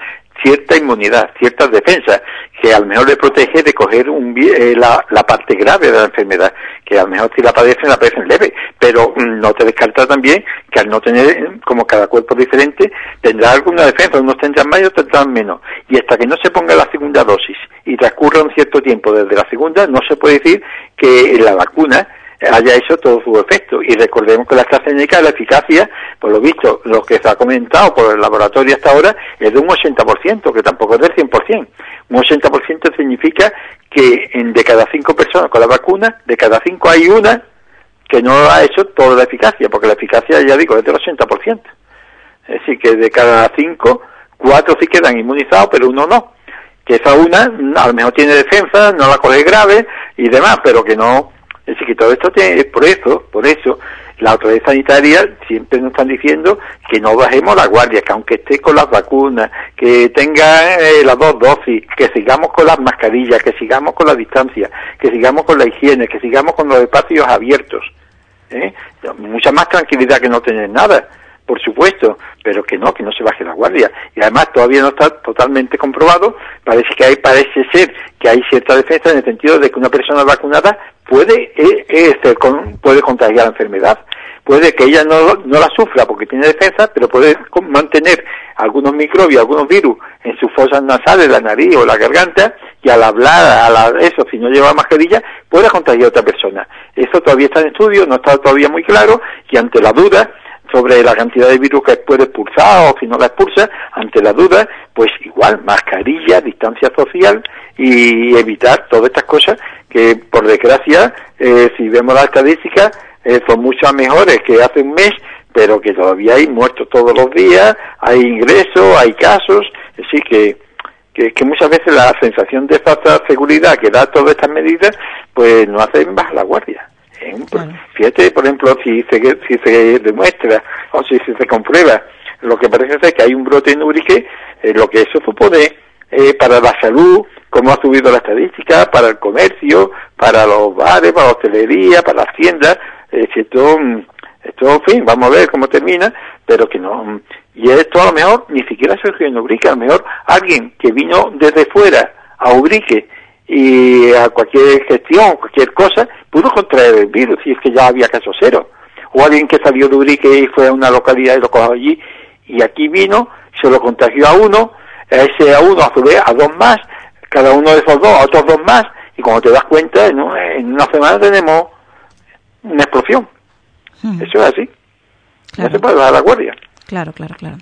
cierta inmunidad, ciertas defensas, que a lo mejor le protege de coger un, eh, la, la, parte grave de la enfermedad, que a lo mejor si la padecen, la padecen leve, pero mm, no te descarta también que al no tener, como cada cuerpo diferente, tendrá alguna defensa, unos tendrán más y otros tendrán menos. Y hasta que no se ponga la segunda dosis y transcurra un cierto tiempo desde la segunda, no se puede decir que la vacuna haya hecho todo su efecto. Y recordemos que la AstraZeneca, la eficacia, por lo visto, lo que se ha comentado por el laboratorio hasta ahora, es de un 80%, que tampoco es del 100%. Un 80% significa que en, de cada cinco personas con la vacuna, de cada cinco hay una que no ha hecho toda la eficacia, porque la eficacia, ya digo, es del 80%. Es decir, que de cada cinco, cuatro sí quedan inmunizados, pero uno no. Que esa una, a lo mejor tiene defensa, no la coge grave y demás, pero que no es decir, que todo esto es por eso, por eso, la autoridad sanitaria siempre nos están diciendo que no bajemos la guardia, que aunque esté con las vacunas, que tenga eh, las dos dosis, que sigamos con las mascarillas, que sigamos con la distancia, que sigamos con la higiene, que sigamos con los espacios abiertos. ¿eh? Mucha más tranquilidad que no tener nada por supuesto, pero que no, que no se baje la guardia. Y además todavía no está totalmente comprobado, parece que hay, parece ser que hay cierta defensa en el sentido de que una persona vacunada puede, eh, eh, puede contagiar la enfermedad. Puede que ella no, no la sufra porque tiene defensa, pero puede mantener algunos microbios, algunos virus en sus fosas nasales, la nariz o la garganta, y al hablar, a eso, si no lleva mascarilla, puede contagiar a otra persona. Eso todavía está en estudio, no está todavía muy claro, y ante la duda, sobre la cantidad de virus que puede expulsar o si no la expulsa, ante la duda, pues igual, mascarilla, distancia social y evitar todas estas cosas que, por desgracia, eh, si vemos las estadísticas, eh, son mucho mejores que hace un mes, pero que todavía hay muertos todos los días, hay ingresos, hay casos, así que, que, que muchas veces la sensación de falta de seguridad que da todas estas medidas, pues no hacen bajar la guardia. Fíjate, por ejemplo, si se, si se demuestra o si, se comprueba lo que parece ser que hay un brote en Urique, eh, lo que eso supone eh, para la salud, cómo ha subido la estadística, para el comercio, para los bares, para la hostelería, para las tiendas, eh, esto, esto, en fin, vamos a ver cómo termina, pero que no, y esto a lo mejor ni siquiera surgió en Ubrique, a lo mejor alguien que vino desde fuera a Ubrique y a cualquier gestión, cualquier cosa, pudo contraer el virus, si es que ya había caso cero. O alguien que salió de Urique y fue a una localidad y lo cogió allí, y aquí vino, se lo contagió a uno, a ese a uno, a su vez a dos más, cada uno de esos dos, a otros dos más, y cuando te das cuenta, en una semana tenemos una explosión. Hmm. Eso es así. No se puede bajar la guardia. Claro, claro, claro.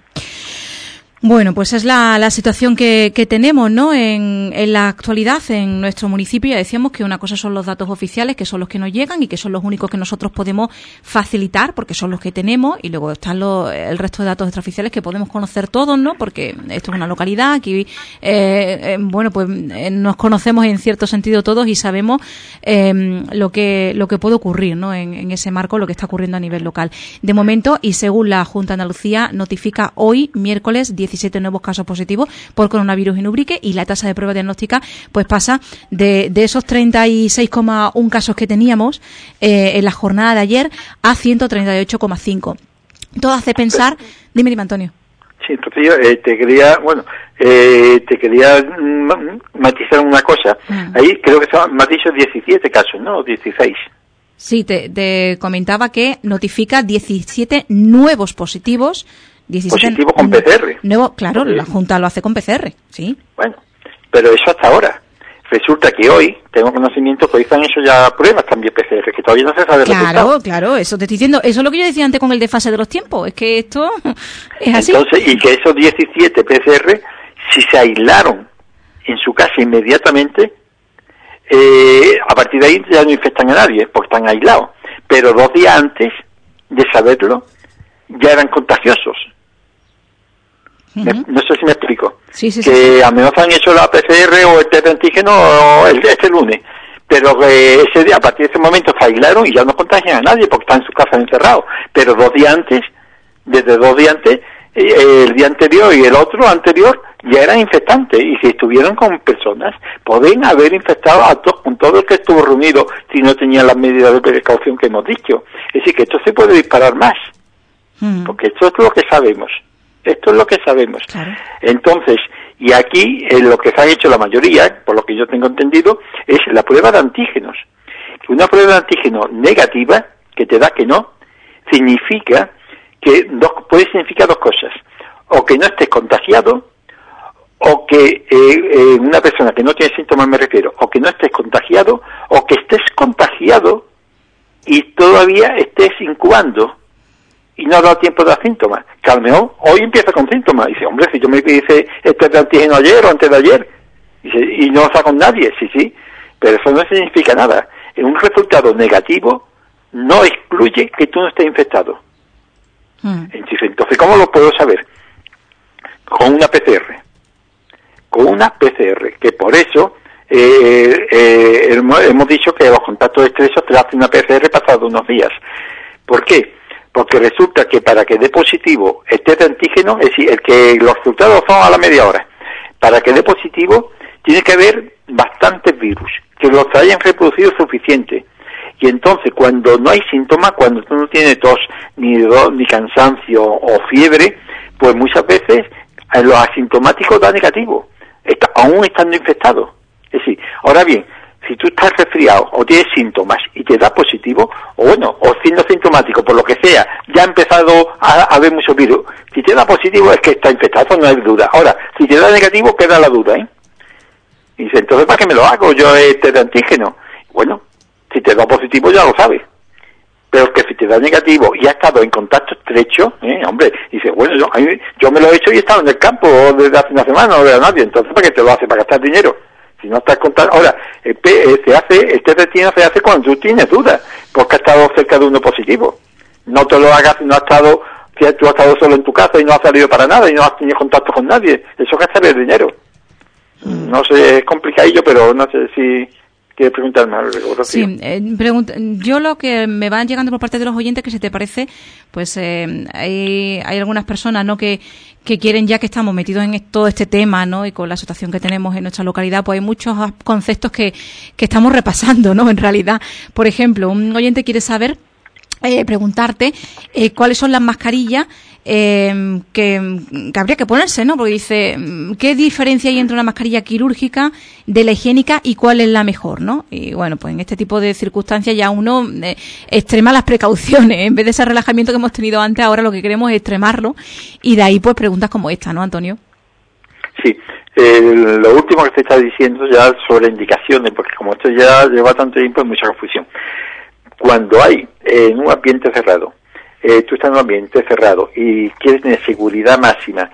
Bueno, pues es la, la situación que, que, tenemos ¿no? En, en, la actualidad en nuestro municipio. Ya decíamos que una cosa son los datos oficiales, que son los que nos llegan y que son los únicos que nosotros podemos facilitar, porque son los que tenemos, y luego están los, el resto de datos extraoficiales que podemos conocer todos, ¿no? porque esto es una localidad, aquí, eh, eh, bueno, pues eh, nos conocemos en cierto sentido todos y sabemos eh, lo, que, lo que puede ocurrir ¿no? En, en, ese marco, lo que está ocurriendo a nivel local. De momento, y según la Junta de Andalucía, notifica hoy, miércoles 10 17 nuevos casos positivos por coronavirus en Ubrique y la tasa de prueba diagnóstica pues pasa de, de esos 36,1 casos que teníamos eh, en la jornada de ayer a 138,5. Todo hace pensar... Dime, dime, Antonio. Sí, entonces yo eh, te quería, bueno, eh, te quería matizar una cosa. Mm. Ahí creo que son, me has dicho 17 casos, ¿no? 16. Sí, te, te, comentaba que notifica 17 nuevos positivos 17 positivo con PCR. Nuevo, claro, la Junta lo hace con PCR, sí. Bueno, pero eso hasta ahora. Resulta que hoy tengo conocimiento que hoy han hecho ya pruebas también PCR, que todavía no se sabe el Claro, resultado. claro, eso te estoy diciendo. Eso es lo que yo decía antes con el desfase de los tiempos. Es que esto es así. Entonces, y que esos 17 PCR, si se aislaron en su casa inmediatamente, eh, a partir de ahí ya no infectan a nadie, porque están aislados. Pero dos días antes de saberlo, ya eran contagiosos. No sé si me explico. Sí, sí, que a menos han hecho la PCR o el test de antígeno el, este lunes, pero ese día, a partir de ese momento se aislaron y ya no contagian a nadie porque están en su casa encerrados. Pero dos días antes, desde dos días antes, eh, el día anterior y el otro anterior ya eran infectantes y si estuvieron con personas pueden haber infectado a todos con todo el que estuvo reunido si no tenían las medidas de precaución que hemos dicho. Es decir, que esto se puede disparar más, porque esto es lo que sabemos. Esto es lo que sabemos. Entonces, y aquí en lo que se ha hecho la mayoría, por lo que yo tengo entendido, es la prueba de antígenos. Una prueba de antígeno negativa, que te da que no, significa que dos, puede significar dos cosas. O que no estés contagiado, o que eh, eh, una persona que no tiene síntomas me refiero, o que no estés contagiado, o que estés contagiado y todavía estés incubando y no ha dado tiempo de dar síntomas. Que a lo mejor hoy empieza con síntomas. Y dice, hombre, si yo me hice este de antígeno ayer o antes de ayer, y, no está con nadie, sí, sí, pero eso no significa nada. Un resultado negativo no excluye que tú no estés infectado. Hmm. Entonces, ¿cómo lo puedo saber? Con una PCR. Con una PCR, que por eso eh, eh, hemos dicho que los contactos estrechos te hacen una PCR pasado unos días. ¿Por qué? Porque resulta que para que dé positivo este antígeno, es decir, el que los resultados son a la media hora, para que dé positivo tiene que haber bastantes virus, que los hayan reproducido suficiente. Y entonces, cuando no hay síntomas, cuando tú no tienes tos, ni, ni cansancio o fiebre, pues muchas veces eh, los asintomáticos da negativo, está, aún estando infectados. Es decir, ahora bien, si tú estás resfriado o tienes síntomas y te da positivo, o bueno, o siendo sintomático, por lo que sea, ya ha empezado a, haber mucho virus, si te da positivo es que está infectado, no hay duda. Ahora, si te da negativo, queda la duda, ¿eh? Y dice, entonces, ¿para qué me lo hago? Yo este de antígeno. Bueno, si te da positivo ya lo sabes. Pero que si te da negativo y ha estado en contacto estrecho, ¿eh? hombre, dice, bueno, yo, yo me lo he hecho y he estado en el campo desde hace una semana, no veo nadie, entonces ¿para qué te lo hace? ¿Para gastar dinero? Si no estás contando, ahora, el eh, se hace, este retino se hace cuando tú tienes dudas, porque has estado cerca de uno positivo. No te lo hagas si no has estado, si tú has estado solo en tu casa y no has salido para nada y no has tenido contacto con nadie. Eso es gastar el dinero. Mm. No sé, es complicadillo, pero no sé si ¿Quieres preguntarme algo? Sí, eh, yo lo que me van llegando por parte de los oyentes que si te parece, pues eh, hay, hay, algunas personas no que, que quieren ya que estamos metidos en todo este tema no y con la situación que tenemos en nuestra localidad, pues hay muchos conceptos que, que estamos repasando, ¿no? En realidad, por ejemplo, un oyente quiere saber, eh, preguntarte eh, cuáles son las mascarillas eh, que, habría que ponerse, ¿no? Porque dice, ¿qué diferencia hay entre una mascarilla quirúrgica de la higiénica y cuál es la mejor, ¿no? Y bueno, pues en este tipo de circunstancias ya uno eh, extrema las precauciones. En vez de ese relajamiento que hemos tenido antes, ahora lo que queremos es extremarlo. Y de ahí, pues, preguntas como esta, ¿no, Antonio? Sí. lo último que te está diciendo ya sobre indicaciones, porque como esto ya lleva tanto tiempo, hay mucha confusión. Cuando hay en un ambiente cerrado eh, tú estás en un ambiente cerrado y quieres tener seguridad máxima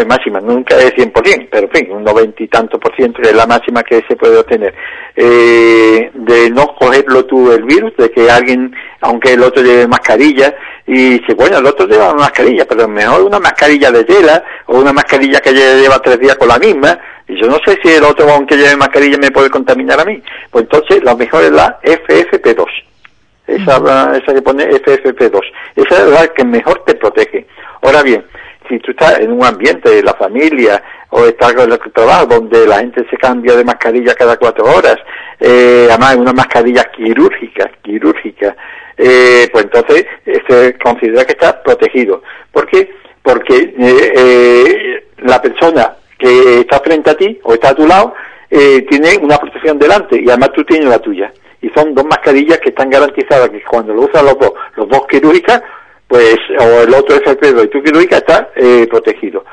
es máxima, nunca es 100%, pero en fin, un noventa y tanto por ciento es la máxima que se puede obtener. Eh, de no cogerlo tú el virus, de que alguien, aunque el otro lleve mascarilla, y dice, bueno, el otro lleva una mascarilla, pero mejor una mascarilla de tela, o una mascarilla que lleva tres días con la misma, y yo no sé si el otro, aunque lleve mascarilla, me puede contaminar a mí. Pues entonces, lo mejor es la FFP2. Esa, esa que pone FFP2. Esa es la que mejor te protege. Ahora bien, si tú estás en un ambiente de la familia o estás en el trabajo donde la gente se cambia de mascarilla cada cuatro horas, eh, además una mascarilla quirúrgica, quirúrgica, eh, pues entonces se considera que está protegido. ¿Por qué? Porque eh, eh, la persona que está frente a ti o está a tu lado tiene una protección delante y además tú tienes la tuya. Y son dos mascarillas que están garantizadas que cuando lo usan los dos, los dos quirúrgicas, pues o el otro FP2 y tu quirúrgica está eh, protegido.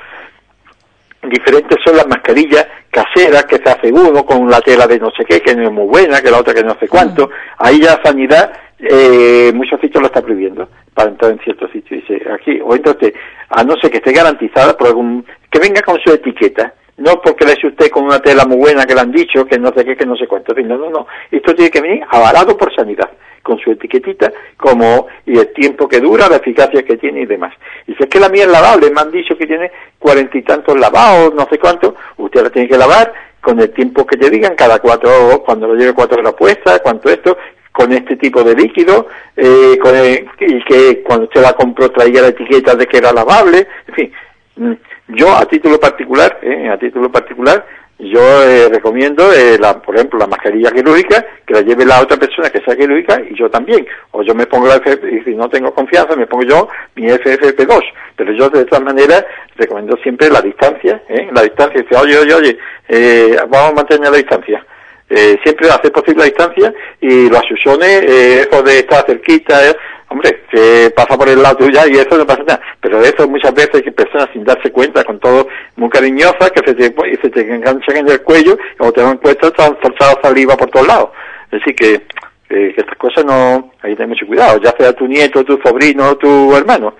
Diferentes son las mascarillas caseras que se hace uno con la tela de no sé qué, que no es muy buena, que la otra que no sé cuánto. Mm. Ahí ya sanidad, eh, muchos sitios lo está prohibiendo para entrar en ciertos sitios. Dice aquí, o entonces, a no ser que esté garantizada por algún, que venga con su etiqueta, no porque le usted con una tela muy buena que le han dicho, que no sé qué, que no sé cuánto. No, no, no. Esto tiene que venir avalado por sanidad con su etiquetita, como y el tiempo que dura, la eficacia que tiene y demás. Y si es que la mía es lavable, me han dicho que tiene cuarenta y tantos lavados, no sé cuánto, usted la tiene que lavar con el tiempo que te digan, cada cuatro, cuando lo lleve cuatro horas puesta, cuánto esto, con este tipo de líquido, eh, con y que cuando usted la compró traía la etiqueta de que era lavable, en fin. Yo a título particular, eh, a título particular, yo eh, recomiendo, eh, la, por ejemplo, la mascarilla quirúrgica, que la lleve la otra persona que sea quirúrgica y yo también. O yo me pongo la FFP, y si no tengo confianza, me pongo yo mi FFP2. Pero yo, de todas maneras, recomiendo siempre la distancia, ¿eh? La distancia, dice, oye, oye, oye, eh, vamos a mantener la distancia. Eh, siempre hacer posible la distancia y los asusiones, eh, eso de estar cerquita, eh, hombre, que pasa por el lado tuyo y eso no pasa nada. Pero eso muchas veces hay personas sin darse cuenta, con todo muy cariñosas, que se te, y se te enganchan en el cuello o te dan cuenta, están forzados saliva por todos lados. Así que, que estas cosas no, hay que tener mucho cuidado, ya sea tu nieto, tu sobrino, tu hermano.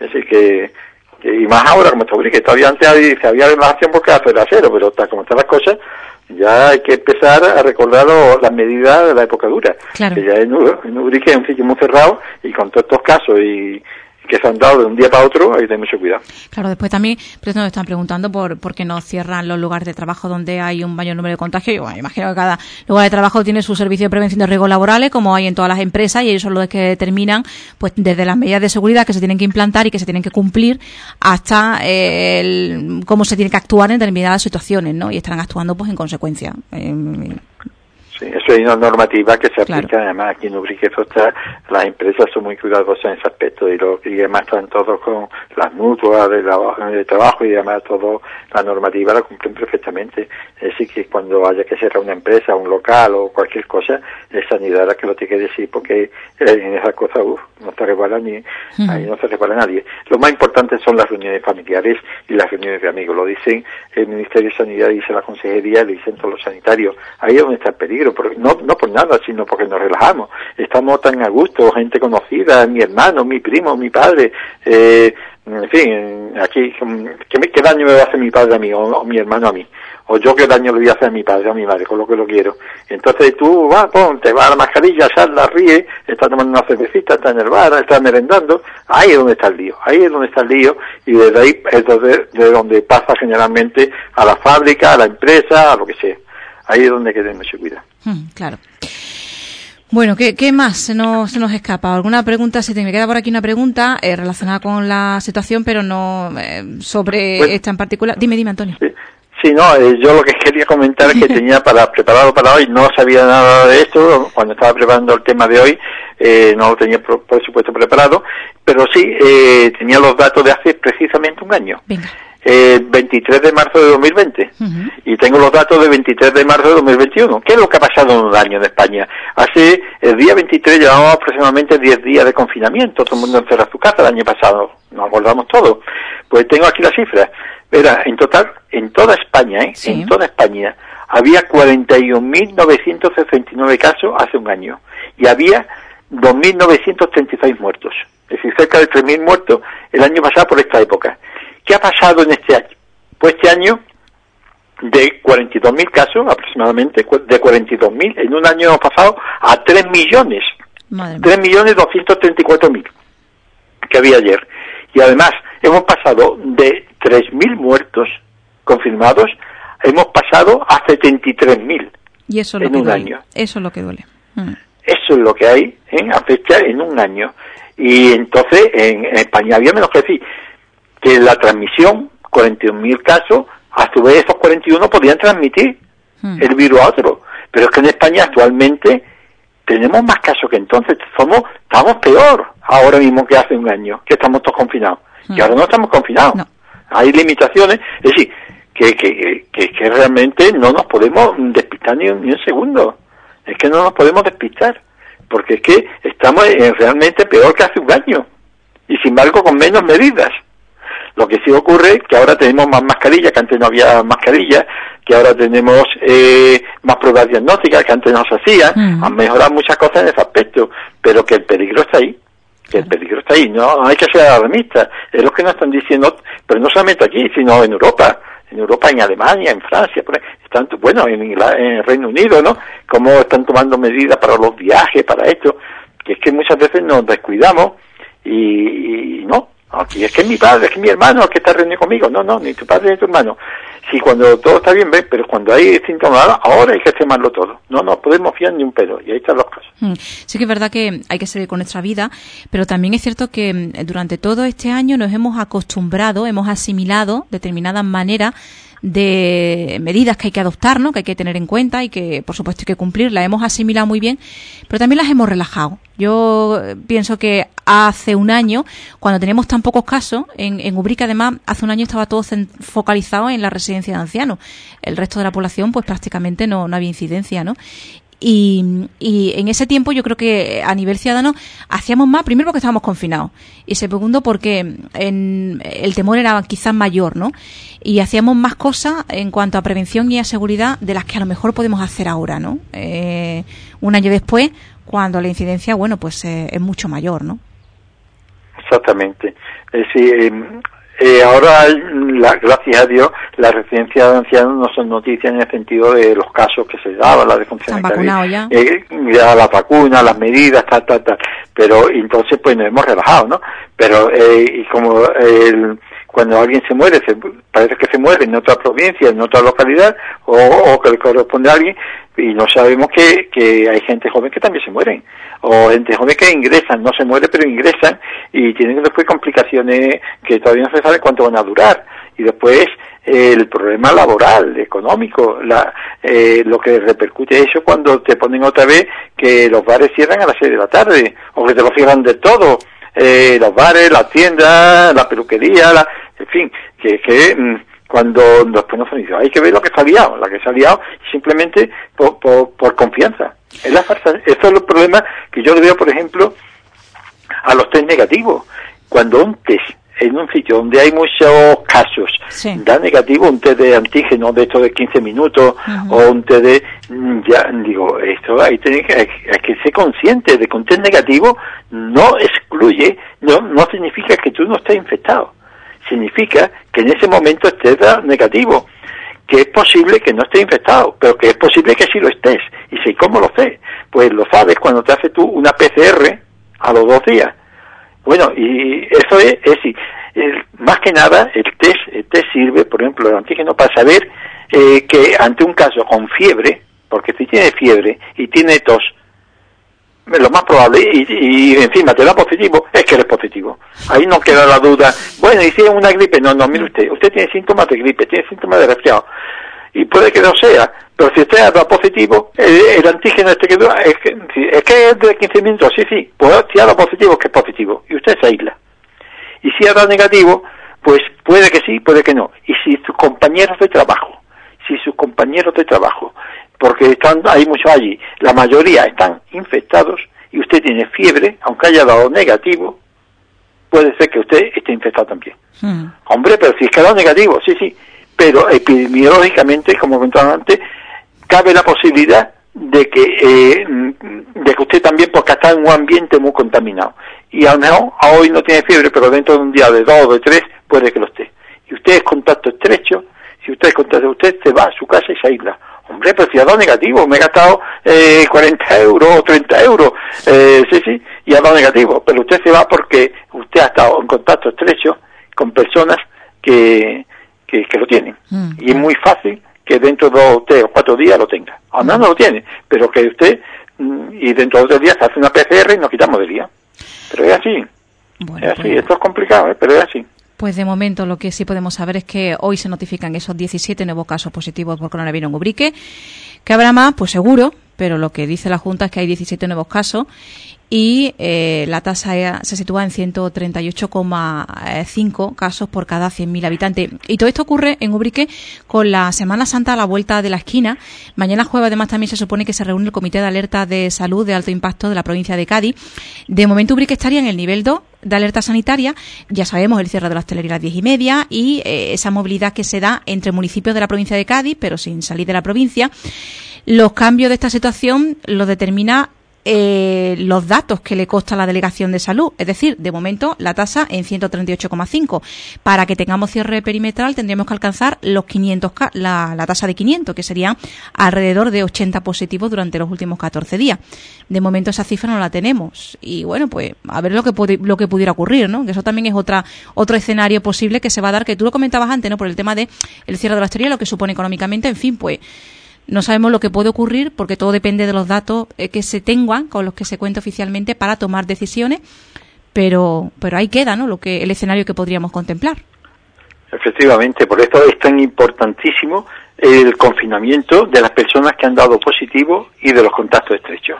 Así que, que y más ahora como te que todavía antes se había relación porque hacer acero, pero está como están las cosas, ya hay que empezar a recordar las medidas de la época dura. Claro. Que ya en, en Urique es un sitio muy cerrado y con todos estos casos y que se han dado de un día para otro, hay que tener mucho cuidado. Claro, después también pues nos están preguntando por, por qué no cierran los lugares de trabajo donde hay un mayor número de contagios. Yo imagino que cada lugar de trabajo tiene su servicio de prevención de riesgos laborales, como hay en todas las empresas, y ellos son los que determinan, pues desde las medidas de seguridad que se tienen que implantar y que se tienen que cumplir hasta eh, el, cómo se tiene que actuar en determinadas situaciones, ¿no? Y estarán actuando pues en consecuencia. Eh, Sí, eso es una normativa que se aplica además aquí en Ubrique, está, las empresas son muy cuidadosas en ese aspecto y, lo, y además están todos con las mutuas de, de trabajo y además todo la normativa la cumplen perfectamente. Es decir, que cuando haya que cerrar una empresa, un local o cualquier cosa, es sanidad la que lo tiene que decir porque en esa cosa no se resbala ni, ahí no se resbala nadie. Lo más importante son las reuniones familiares y las reuniones de amigos. Lo dicen el Ministerio de Sanidad, dice la Consejería, lo dicen todos los sanitarios. Ahí es donde está el peligro no, por nada, sino porque nos relajamos. Estamos tan a gusto, gente conocida, mi hermano, mi primo, mi padre, eh, en fin, aquí, ¿qué, ¿qué, daño me va a hacer mi padre a mí o, mi hermano a mí? O yo qué daño le voy a hacer a mi padre o a mi madre, con lo que lo quiero. Entonces tú vas, te vas a la mascarilla, la ríe, está tomando una cervecita, está en el bar, está merendando, ahí es donde está el lío, ahí es donde está el lío y desde ahí es donde, de donde pasa generalmente a la fábrica, a la empresa, a lo que sea. Ahí es donde hay que. Mm, claro. Bueno, ¿qué, ¿qué, más se nos, se nos escapa? ¿Alguna pregunta? Se te me queda por aquí una pregunta eh, relacionada con la situación, pero no eh, sobre esta en particular. Dime, dime, Antonio. Sí. no, eh, yo lo que quería comentar es que tenía para preparado para hoy, no sabía nada de esto, cuando estaba preparando el tema de hoy, no lo tenía por, supuesto preparado, pero sí tenía los datos de hace precisamente un año. Venga eh, 23 de marzo de 2020 y tengo los datos de 23 de marzo de 2021. ¿Qué es lo que ha pasado en un año en España? Hace el día 23 llevamos aproximadamente 10 días de confinamiento, todo el mundo encerrado en su casa el año pasado, nos acordamos todos. Pues tengo aquí las cifras. Verá, en total, en toda España, ¿eh? en toda España, había 41.969 casos hace un año y había 2.936 muertos. Es decir, cerca de 3.000 muertos el año pasado por esta época. ¿Qué ha pasado en este año? Pues este año, de 42.000 casos aproximadamente, de 42.000 en un año pasado a 3 millones. 3 millones 234.000 que había ayer. Y además, hemos pasado de 3.000 muertos confirmados, hemos pasado a 73.000 y eso en un año. Eso es lo que duele. Mm. Eso es lo que hay en a fecha en un año. Y entonces en, España había menos que decir que la transmisión, 41.000 casos, a su vez esos 41 podían transmitir mm. el virus a otro. Pero es que en España actualmente tenemos más casos que entonces. Somos, estamos peor ahora mismo que hace un año, que estamos todos confinados. Y mm. ahora no estamos confinados. Hay limitaciones. Es decir, que, que, que, realmente no nos podemos despistar ni un, segundo. Es que no nos podemos despistar, porque es que estamos realmente peor que hace un año, y sin embargo con menos medidas. Lo que sí ocurre es que ahora tenemos más mascarillas, que antes no había mascarillas, que ahora tenemos eh, más pruebas diagnósticas, que antes no se hacían, mm. han mejorado muchas cosas en ese aspecto, pero que el peligro está ahí que el peligro está ahí, no hay que ser alarmistas, es lo que nos están diciendo, pero no solamente aquí, sino en Europa, en Europa, en Alemania, en Francia, están, bueno, en, en Reino Unido, ¿no? Cómo están tomando medidas para los viajes, para esto, que es que muchas veces nos descuidamos y, no, aquí es que es mi padre, es que es mi hermano el que está reunido conmigo, no, no, ni tu padre ni tu hermano. Sí, cuando todo está bien, pero cuando hay síntomas, ahora hay que extremarlo todo. No nos podemos fiar ni un pelo, y ahí están los casos. Mm. Sí que es verdad que hay que seguir con nuestra vida, pero también es cierto que mm, durante todo este año nos hemos acostumbrado, hemos asimilado determinadas maneras de medidas que hay que adoptar, ¿no? que hay que tener en cuenta y que, por supuesto, hay que cumplir. Las hemos asimilado muy bien, pero también las hemos relajado. Yo pienso que hace un año, cuando teníamos tan pocos casos, en, en Ubrica además, hace un año estaba todo focalizado en la residencia de ancianos. El resto de la población, pues prácticamente no, no había incidencia, ¿no? Y, y, en ese tiempo yo creo que a nivel ciudadano hacíamos más, primero porque estábamos confinados y segundo porque en, el temor era quizás mayor, ¿no? Y hacíamos más cosas en cuanto a prevención y a seguridad de las que a lo mejor podemos hacer ahora, ¿no? Eh, un año después, cuando la incidencia, bueno, pues eh, es mucho mayor, ¿no? Exactamente. Es decir, eh, ahora, la, gracias a Dios, las residencias de ancianos no son noticias en el sentido de los casos que se daban, la defunción ya? Eh, ya la vacuna, las medidas, tal, tal, tal. Pero entonces, pues nos hemos relajado, ¿no? Pero, eh, y como el cuando alguien se muere, se, parece que se muere en otra provincia, en otra localidad, o, que le corresponde a alguien, y no sabemos que, que hay gente joven que también se mueren, o gente joven que ingresan, no se muere, pero ingresan, y tienen después complicaciones que todavía no se sabe cuánto van a durar. Y después el problema laboral, económico, la, eh, lo que repercute eso cuando te ponen otra vez que los bares cierran a las seis de la tarde, o que te lo cierran de todo, eh, los bares, las tiendas, la peluquería, la, en fin, que, que mm, cuando después nos han dicho, hay que ver lo que se ha liado, la que se ha liado simplemente por, por, confianza. Es la farsa. Eso es el problema que yo le veo, por ejemplo, a los test negativos. Cuando un test en un sitio donde hay muchos casos, da negativo un test de antígeno de estos de 15 minutos o un test de, mm, ya digo, esto ahí que, hay, que ser consciente de que un test negativo no excluye, no, no significa que tú no estés infectado, significa que en ese momento estés negativo, que es posible que no estés infectado, pero que es posible que sí lo estés. Y si, ¿cómo lo sé? Pues lo sabes cuando te haces tú una PCR a los dos días bueno, y eso es, es, más que nada el test, el test sirve, por ejemplo, el antígeno para saber eh, que ante un caso con fiebre, porque si tiene fiebre y tiene tos, lo más probable, y, y, encima te da positivo, es que eres positivo. Ahí no queda la duda. Bueno, y si es una gripe, no, no, mire usted, usted tiene síntomas de gripe, tiene síntomas de resfriado y puede que no sea, pero si usted ha positivo, el, antígeno este que es que, es que es de 15 minutos, sí, sí, pues si ha dado positivo es que es positivo, y usted se aísla. Y si ha dado negativo, pues puede que sí, puede que no. Y si sus compañeros de trabajo, si sus compañeros de trabajo, porque están, hay muchos allí, la mayoría están infectados y usted tiene fiebre, aunque haya dado negativo, puede ser que usted esté infectado también. Hmm. Hombre, pero si es que ha dado negativo, sí, sí, pero epidemiológicamente, como comentaba antes, cabe la posibilidad de que, eh, de que usted también, porque está en un ambiente muy contaminado. Y a lo mejor hoy no tiene fiebre, pero dentro de un día de dos o de tres puede que lo esté. Y usted es contacto estrecho Si usted contesta, usted se va a su casa y se aísla. Hombre, pero si ha dado negativo, me he gastado eh, 40 euros o 30 euros, eh, sí, sí, y ha dado negativo. Pero usted se va porque usted ha estado en contacto estrecho con personas que, que, lo tienen. Mm. Y es muy fácil que dentro de dos, tres o cuatro días lo tenga. Menos no lo tiene, pero que usted, mm, y dentro de dos días se hace una PCR y nos quitamos de día. Pero es así. es así, pues esto es complicado, ¿eh? pero es así. Pues de momento lo que sí podemos saber es que hoy se notifican esos 17 nuevos casos positivos por coronavirus en Ubrique. Que habrá más, pues seguro, pero lo que dice la Junta es que hay 17 nuevos casos y eh, la tasa se sitúa en 138,5 casos por cada 100.000 habitantes. Y todo esto ocurre en Ubrique con la Semana Santa a la vuelta de la esquina. Mañana jueves además también se supone que se reúne el Comité de Alerta de Salud de Alto Impacto de la provincia de Cádiz. De momento Ubrique estaría en el nivel 2 de alerta sanitaria, ya sabemos el cierre de la hostelería a las diez y media y eh, esa movilidad que se da entre municipios de la provincia de Cádiz, pero sin salir de la provincia. Los cambios de esta situación los determina eh, los datos que le consta a la Delegación de Salud. Es decir, de momento la tasa en 138,5. Para que tengamos cierre perimetral tendríamos que alcanzar los 500, la, la tasa de 500, que serían alrededor de 80 positivos durante los últimos 14 días. De momento esa cifra no la tenemos. Y bueno, pues a ver lo que, lo que pudiera ocurrir, ¿no? Que eso también es otra, otro escenario posible que se va a dar, que tú lo comentabas antes, ¿no? Por el tema de el cierre de la hostelería, lo que supone económicamente, en fin, pues no sabemos lo que puede ocurrir porque todo depende de los datos eh, que se tengan, con los que se cuenta oficialmente para tomar decisiones, pero, pero ahí queda ¿no? lo que, el escenario que podríamos contemplar. Efectivamente, por eso es tan importantísimo el confinamiento de las personas que han dado positivo y de los contactos estrechos.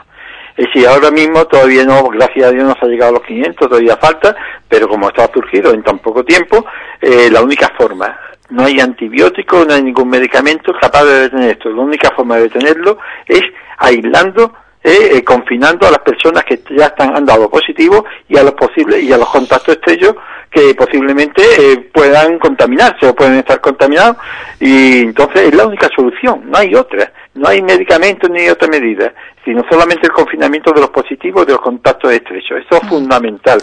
Es decir, ahora mismo todavía no, gracias a Dios, nos ha llegado a los 500, todavía falta, pero como está surgido en tan poco tiempo, eh, la única forma no hay antibiótico, no hay ningún medicamento capaz de detener esto. La única forma de detenerlo es aislando, eh, eh, confinando a las personas que ya están han dado positivo y a los posibles y a los contactos estrellos que posiblemente eh, puedan contaminarse o pueden estar contaminados y entonces es la única solución, no hay otra, no hay medicamento ni otra medida, sino solamente el confinamiento de los positivos y de los contactos estrechos. Eso es mm. fundamental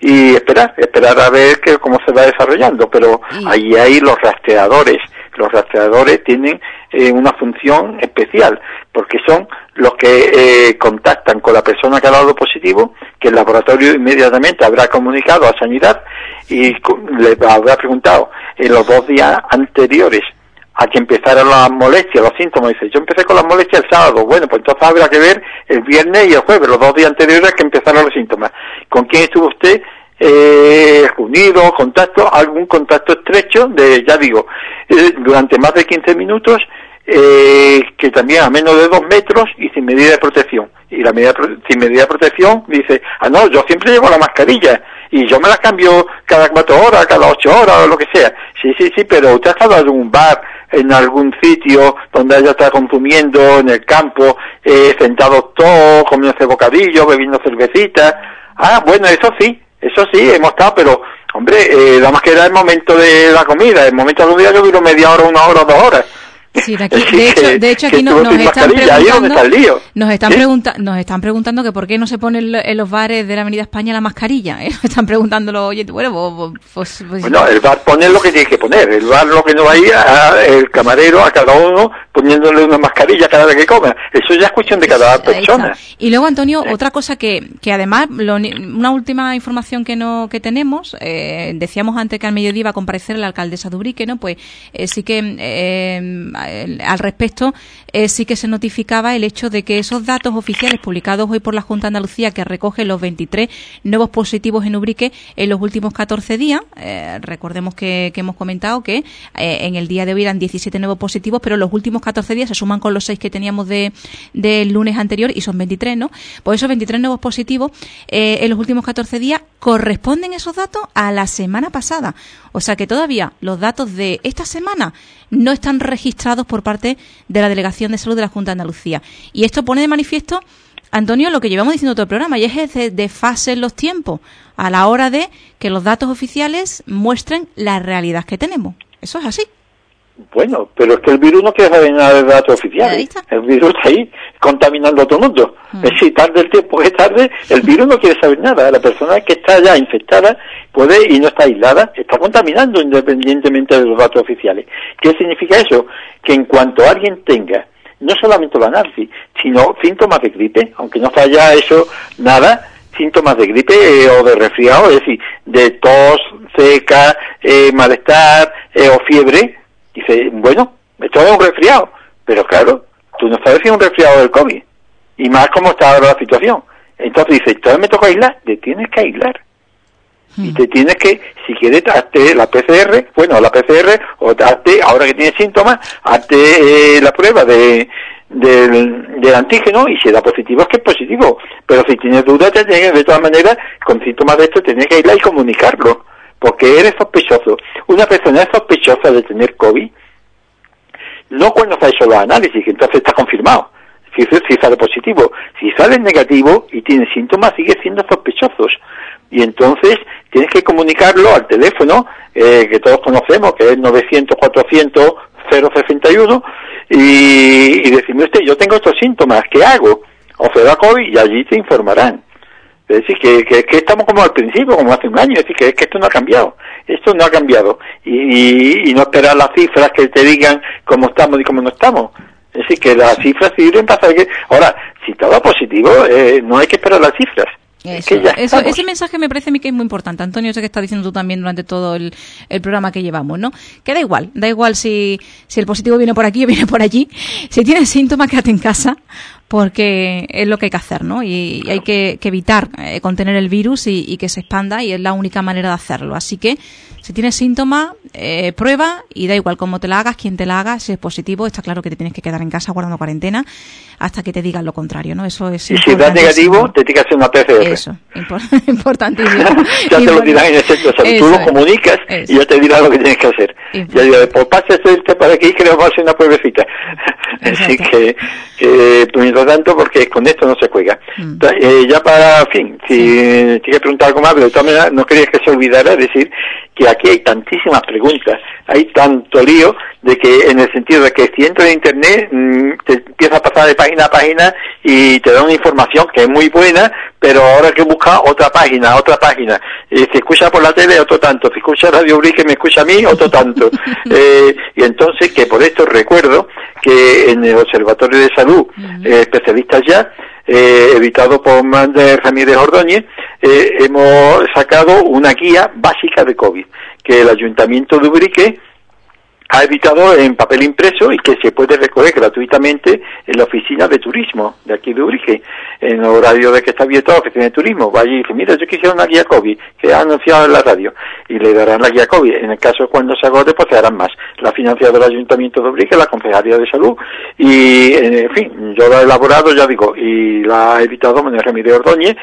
y esperar, esperar a ver que, cómo se va desarrollando, pero ahí hay los rastreadores, los rastreadores tienen eh, una función especial, porque son los que eh, contactan con la persona que ha dado positivo, que el laboratorio inmediatamente habrá comunicado a Sanidad y le habrá preguntado en los dos días anteriores a que empezaran las molestias, los síntomas. Dice, yo empecé con las molestias el sábado. Bueno, pues entonces habrá que ver el viernes y el jueves, los dos días anteriores que empezaron los síntomas. ¿Con quién estuvo usted? Eh, unido, contacto, algún contacto estrecho de, ya digo, eh, durante más de 15 minutos, eh, que también a menos de dos metros y sin medida de protección. Y la medida sin medida de protección dice, ah no, yo siempre llevo la mascarilla y yo me la cambio cada cuatro horas, cada ocho horas o lo que sea. Sí, sí, sí, pero usted ha estado en un bar, en algún sitio donde ella está consumiendo, en el campo, eh, sentado todo, comiendo bocadillo, bebiendo cervecita. Ah, bueno, eso sí, eso sí, hemos estado, pero, hombre, eh, más que era el momento de la comida. El momento de la comida yo duro media hora, una hora, dos horas. Sí, de, hecho, de hecho aquí nos, están preguntando, nos están, nos están preguntando que por qué no se pone en los bares de la Avenida España la mascarilla. ¿eh? Nos están preguntando los oyentes. Bueno, pues, pues, pues bueno, el bar pone lo que tiene que poner. El bar lo que no vaya, el camarero a cada uno poniéndole una mascarilla cada vez que coma. Eso ya es cuestión de cada persona. Y luego, Antonio, otra cosa que, que además, una última información que no que tenemos, eh, decíamos antes que al mediodía iba a comparecer la alcaldesa de Ubrique, ¿no? Pues eh, sí que al respecto, eh, sí que se notificaba el hecho de que esos datos oficiales publicados hoy por la Junta de Andalucía, que recoge los 23 nuevos positivos en Ubrique en los últimos 14 días, eh, recordemos que, hemos comentado que eh, en el día de hoy eran 17 nuevos positivos, pero los últimos 14 días se suman con los 6 que teníamos de, del lunes anterior y son 23, ¿no? Pues esos 23 nuevos positivos en los últimos 14 días corresponden esos datos a la semana pasada. O sea que todavía los datos de esta semana no están registrados por parte de la Delegación de Salud de la Junta de Andalucía. Y esto pone de manifiesto, Antonio, lo que llevamos diciendo todo el programa, y es ese desfase en los tiempos a la hora de que los datos oficiales muestren la realidad que tenemos. Eso es así. Bueno, pero es que el virus no quiere saber nada de datos oficiales. El virus está ahí contaminando a todo el mundo. Mm. Es decir, tarde el tiempo que tarde, el virus no quiere saber nada. La persona que está ya infectada puede y no está aislada, está contaminando independientemente de los datos oficiales. ¿Qué significa eso? Que en cuanto alguien tenga no solamente la análisis, sino síntomas de gripe, aunque no falla eso nada, síntomas de gripe eh, o de resfriado, es decir, de tos seca, eh, malestar eh, o fiebre, dice, bueno, esto es un resfriado, pero claro, tú no sabes si es un resfriado del COVID, y más como está ahora la situación. Entonces dice, todavía me toca aislar, te tienes que aislar. Y hmm. te tienes que, si quieres, hazte la PCR, bueno, la PCR, o hazte, ahora que tienes síntomas, hazte la prueba de, del, antígeno y si da positivo es que es positivo. Pero si tienes dudas, te tienes, de todas maneras, con síntomas de esto, tienes que ir y comunicarlo, porque eres sospechoso. Una persona es sospechosa de tener COVID, no cuando se ha hecho los análisis, entonces está confirmado. Si, sale positivo, si sale negativo y tiene síntomas, sigue siendo sospechosos. Y entonces tienes que comunicarlo al teléfono eh, que todos conocemos, que es 900 400 061 y, y decirme usted, yo tengo estos síntomas, ¿qué hago? O se da COVID y allí te informarán. Es decir, que, que, estamos como al principio, como hace un año, es decir, que, que esto no ha cambiado, esto no ha cambiado. Y, y, no esperar las cifras que te digan cómo estamos y cómo no estamos. Es decir, que las cifras sirven para saber que... Ahora, si todo positivo, eh, no hay que esperar las cifras. Eso, ese mensaje me parece a mí que es muy importante. Antonio, sé que está diciendo tú también durante todo el, programa que llevamos, ¿no? Que da igual, da igual si, si el positivo viene por aquí o viene por allí. Si tienes síntomas, quédate en casa, porque es lo que hay que hacer, ¿no? Y, hay que, evitar eh, contener el virus y, que se expanda y es la única manera de hacerlo. Así que si tienes síntomas, eh, prueba y da igual cómo te la hagas, quién te la haga, si es positivo, está claro que te tienes que quedar en casa guardando cuarentena hasta que te digan lo contrario, ¿no? Eso es Y si das negativo, te tienes que hacer una PCR. Eso, importantísimo. ya te lo dirán en el centro Tú lo comunicas y ya te dirán lo que tienes que hacer. Ya digo, pues pase este para aquí que le vamos a hacer una pruebecita. Así que, que mientras tanto, porque con esto no se juega. Mm. Eh, ya para, fin, si te preguntar algo más, pero de todas maneras no quería que se olvidara decir que aquí hay tantísimas preguntas, hay tanto lío de que en el sentido de que si entras en internet mm, te empieza a pasar de página a página y te da una información que es muy buena, pero ahora hay que buscar otra página, otra página. Y si escucha por la tele, otro tanto. Si escucha Radio que me escucha a mí, otro tanto. eh, y entonces que por esto recuerdo que en el Observatorio de Salud, eh, especialistas ya, eh, editado por Mander Ramírez Ordóñez, eh, hemos sacado una guía básica de COVID, que el Ayuntamiento de Ubrique ha editado en papel impreso y que se puede recoger gratuitamente en la oficina de turismo de aquí de Urique, en el horario de que está abierta la oficina de turismo. Va allí y dice, mira, yo quisiera una guía COVID, que ha anunciado en la radio, y le darán la guía COVID. En el caso cuando se agote, pues se harán más. La financiada del Ayuntamiento de Urique, la Concejalía de Salud, y, en fin, yo la he elaborado, ya digo, y la ha editado Manuel Remiro Ordóñez,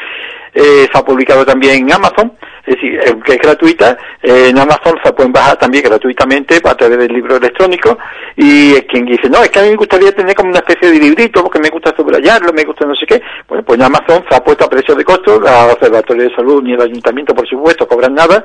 eh, se ha publicado también en Amazon, es decir, eh, que es gratuita. Eh, en Amazon se pueden bajar también gratuitamente a través del libro electrónico. Y quien dice, no, es que a mí me gustaría tener como una especie de librito porque me gusta subrayarlo, me gusta no sé qué. Bueno, pues en Amazon se ha puesto a precio de costo, la Observatorio de Salud ni el Ayuntamiento, por supuesto, cobran nada,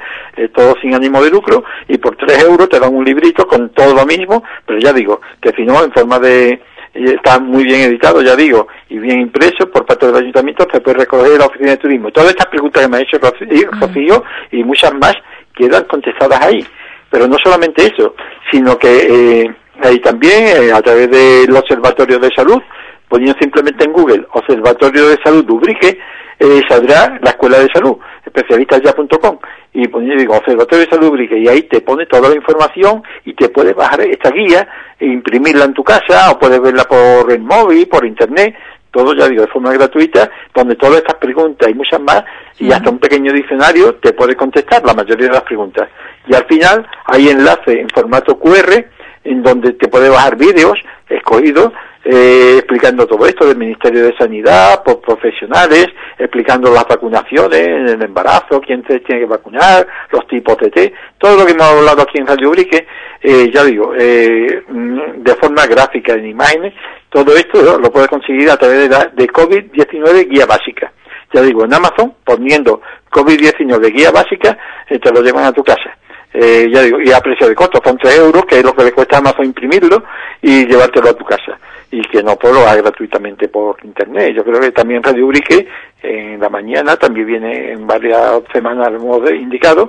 todo sin ánimo de lucro, y por 3 euros te dan un librito con todo lo mismo, pero ya digo, que si no, en forma de está muy bien editado, ya digo, y bien impreso por parte del ayuntamiento, se puede recoger la oficina de turismo. Todas estas preguntas que me ha hecho Rocío y muchas más quedan contestadas ahí. Pero no solamente eso, sino que eh, ahí también, eh, a través del Observatorio de Salud, poniendo simplemente en Google Observatorio de Salud Dubrique, eh, saldrá la Escuela de Salud, especialistasya.com, y poniendo, digo, Observatorio de Salud y ahí te pone toda la información y te puedes bajar esta guía e imprimirla en tu casa, o puedes verla por el móvil, por internet, todo ya digo de forma gratuita, donde todas estas preguntas y muchas más, y hasta un pequeño diccionario te puede contestar la mayoría de las preguntas. Y al final hay enlace en formato QR, en donde te puede bajar vídeos escogidos eh, explicando todo esto del Ministerio de Sanidad, por profesionales, explicando las vacunaciones, el embarazo, quién se tiene que vacunar, los tipos de T, todo lo que hemos hablado aquí en Radio Brique, eh, ya digo, eh, de forma gráfica, en imágenes, todo esto lo puedes conseguir a través de, la, de COVID-19 guía básica. Ya digo, en Amazon, poniendo COVID-19 guía básica, te lo llevan a tu casa. eh, ya digo, y a precio de costo, son 3 euros, que es lo que le cuesta a Amazon imprimirlo y llevártelo a tu casa. Y que no puedo lo gratuitamente por internet. Yo creo que también Radio Ubrique en la mañana, también viene en varias semanas modo indicado,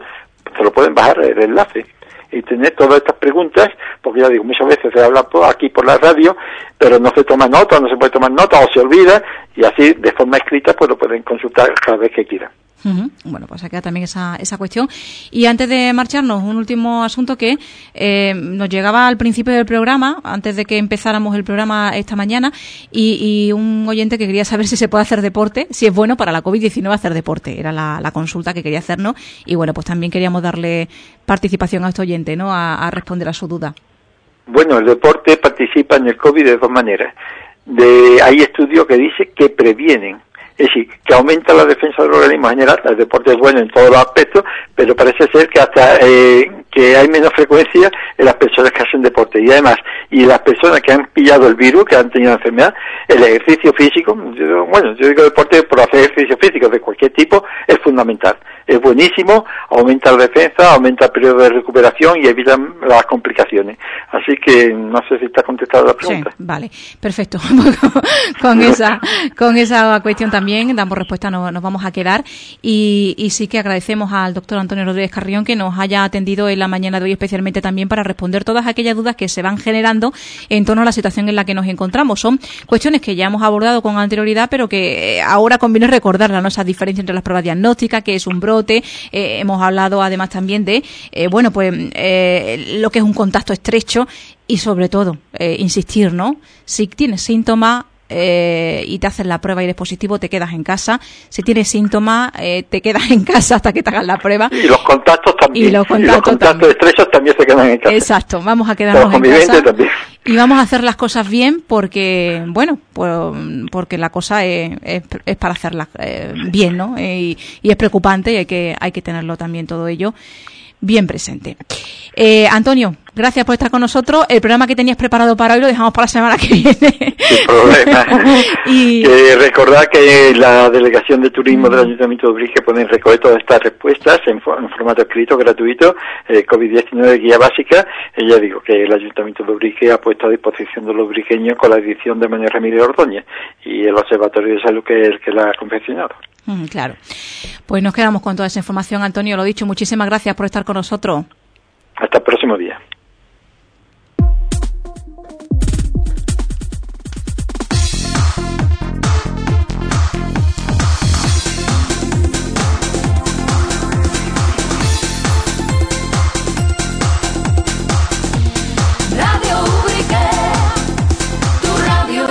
se lo pueden bajar el enlace y tener todas estas preguntas, porque ya digo, muchas veces se habla aquí por la radio, pero no se toma nota, no se puede tomar nota o se olvida, y así de forma escrita pues lo pueden consultar cada vez que quieran. Bueno, pues acá también esa, esa cuestión. Y antes de marcharnos, un último asunto que eh, nos llegaba al principio del programa, antes de que empezáramos el programa esta mañana, y, un oyente que quería saber si se puede hacer deporte, si es bueno para la COVID-19 hacer deporte. Era la, consulta que quería hacernos. Y bueno, pues también queríamos darle participación a este oyente, ¿no? A, responder a su duda. Bueno, el deporte participa en el COVID de dos maneras. De, hay estudios que dicen que previenen es decir, que aumenta la defensa del organismo en general, el deporte es bueno en todos los aspectos, pero parece ser que hasta eh, que hay menos frecuencia en las personas que hacen deporte. Y además, y las personas que han pillado el virus, que han tenido la enfermedad, el ejercicio físico, bueno, yo digo deporte por hacer ejercicio físico de cualquier tipo, es fundamental. Es buenísimo, aumenta la defensa, aumenta el periodo de recuperación y evita las complicaciones. Así que no sé si está contestada la pregunta. Vale, perfecto. con esa con esa cuestión también damos respuesta, nos, nos vamos a quedar. Y, y sí que agradecemos al doctor Antonio Rodríguez Carrión que nos haya atendido en la mañana de hoy especialmente también para responder todas aquellas dudas que se van generando en torno a la situación en la que nos encontramos. Son cuestiones que ya hemos abordado con anterioridad, pero que eh, ahora conviene recordarlas, ¿no? Esa diferencia entre las pruebas diagnósticas, que es un brote. Eh, hemos hablado además también de, eh, bueno, pues lo que es un contacto estrecho y sobre todo, insistir, ¿no? Si tienes síntomas, eh, y te haces la prueba y eres positivo, te quedas en casa. Si tienes síntomas, eh, te quedas en casa hasta que te hagan la prueba. Y los contactos también. Y los contactos, también. estrechos también se quedan en casa. Exacto, vamos a quedarnos en casa. Y vamos a hacer las cosas bien porque, bueno, pues, porque la cosa es, es, para hacerlas eh, bien, ¿no? Y, y, es preocupante y hay que, hay que tenerlo también todo ello bien presente. Eh, Antonio, gracias por estar con nosotros. El programa que tenías preparado para hoy lo dejamos para la semana que viene. Sin problema. y... recordad que la Delegación de Turismo del Ayuntamiento de Ubrique pone en recoger todas estas respuestas en, formato escrito, gratuito, eh, COVID-19 guía básica. Y ya digo que el Ayuntamiento de Ubrique ha puesto a disposición de los ubriqueños con la edición de Manuel Ramírez Ordóñez y el Observatorio de Salud que es el que la ha confeccionado. Claro. Pues nos quedamos con toda esa información, Antonio. Lo dicho, muchísimas gracias por estar con nosotros. Hasta el próximo día.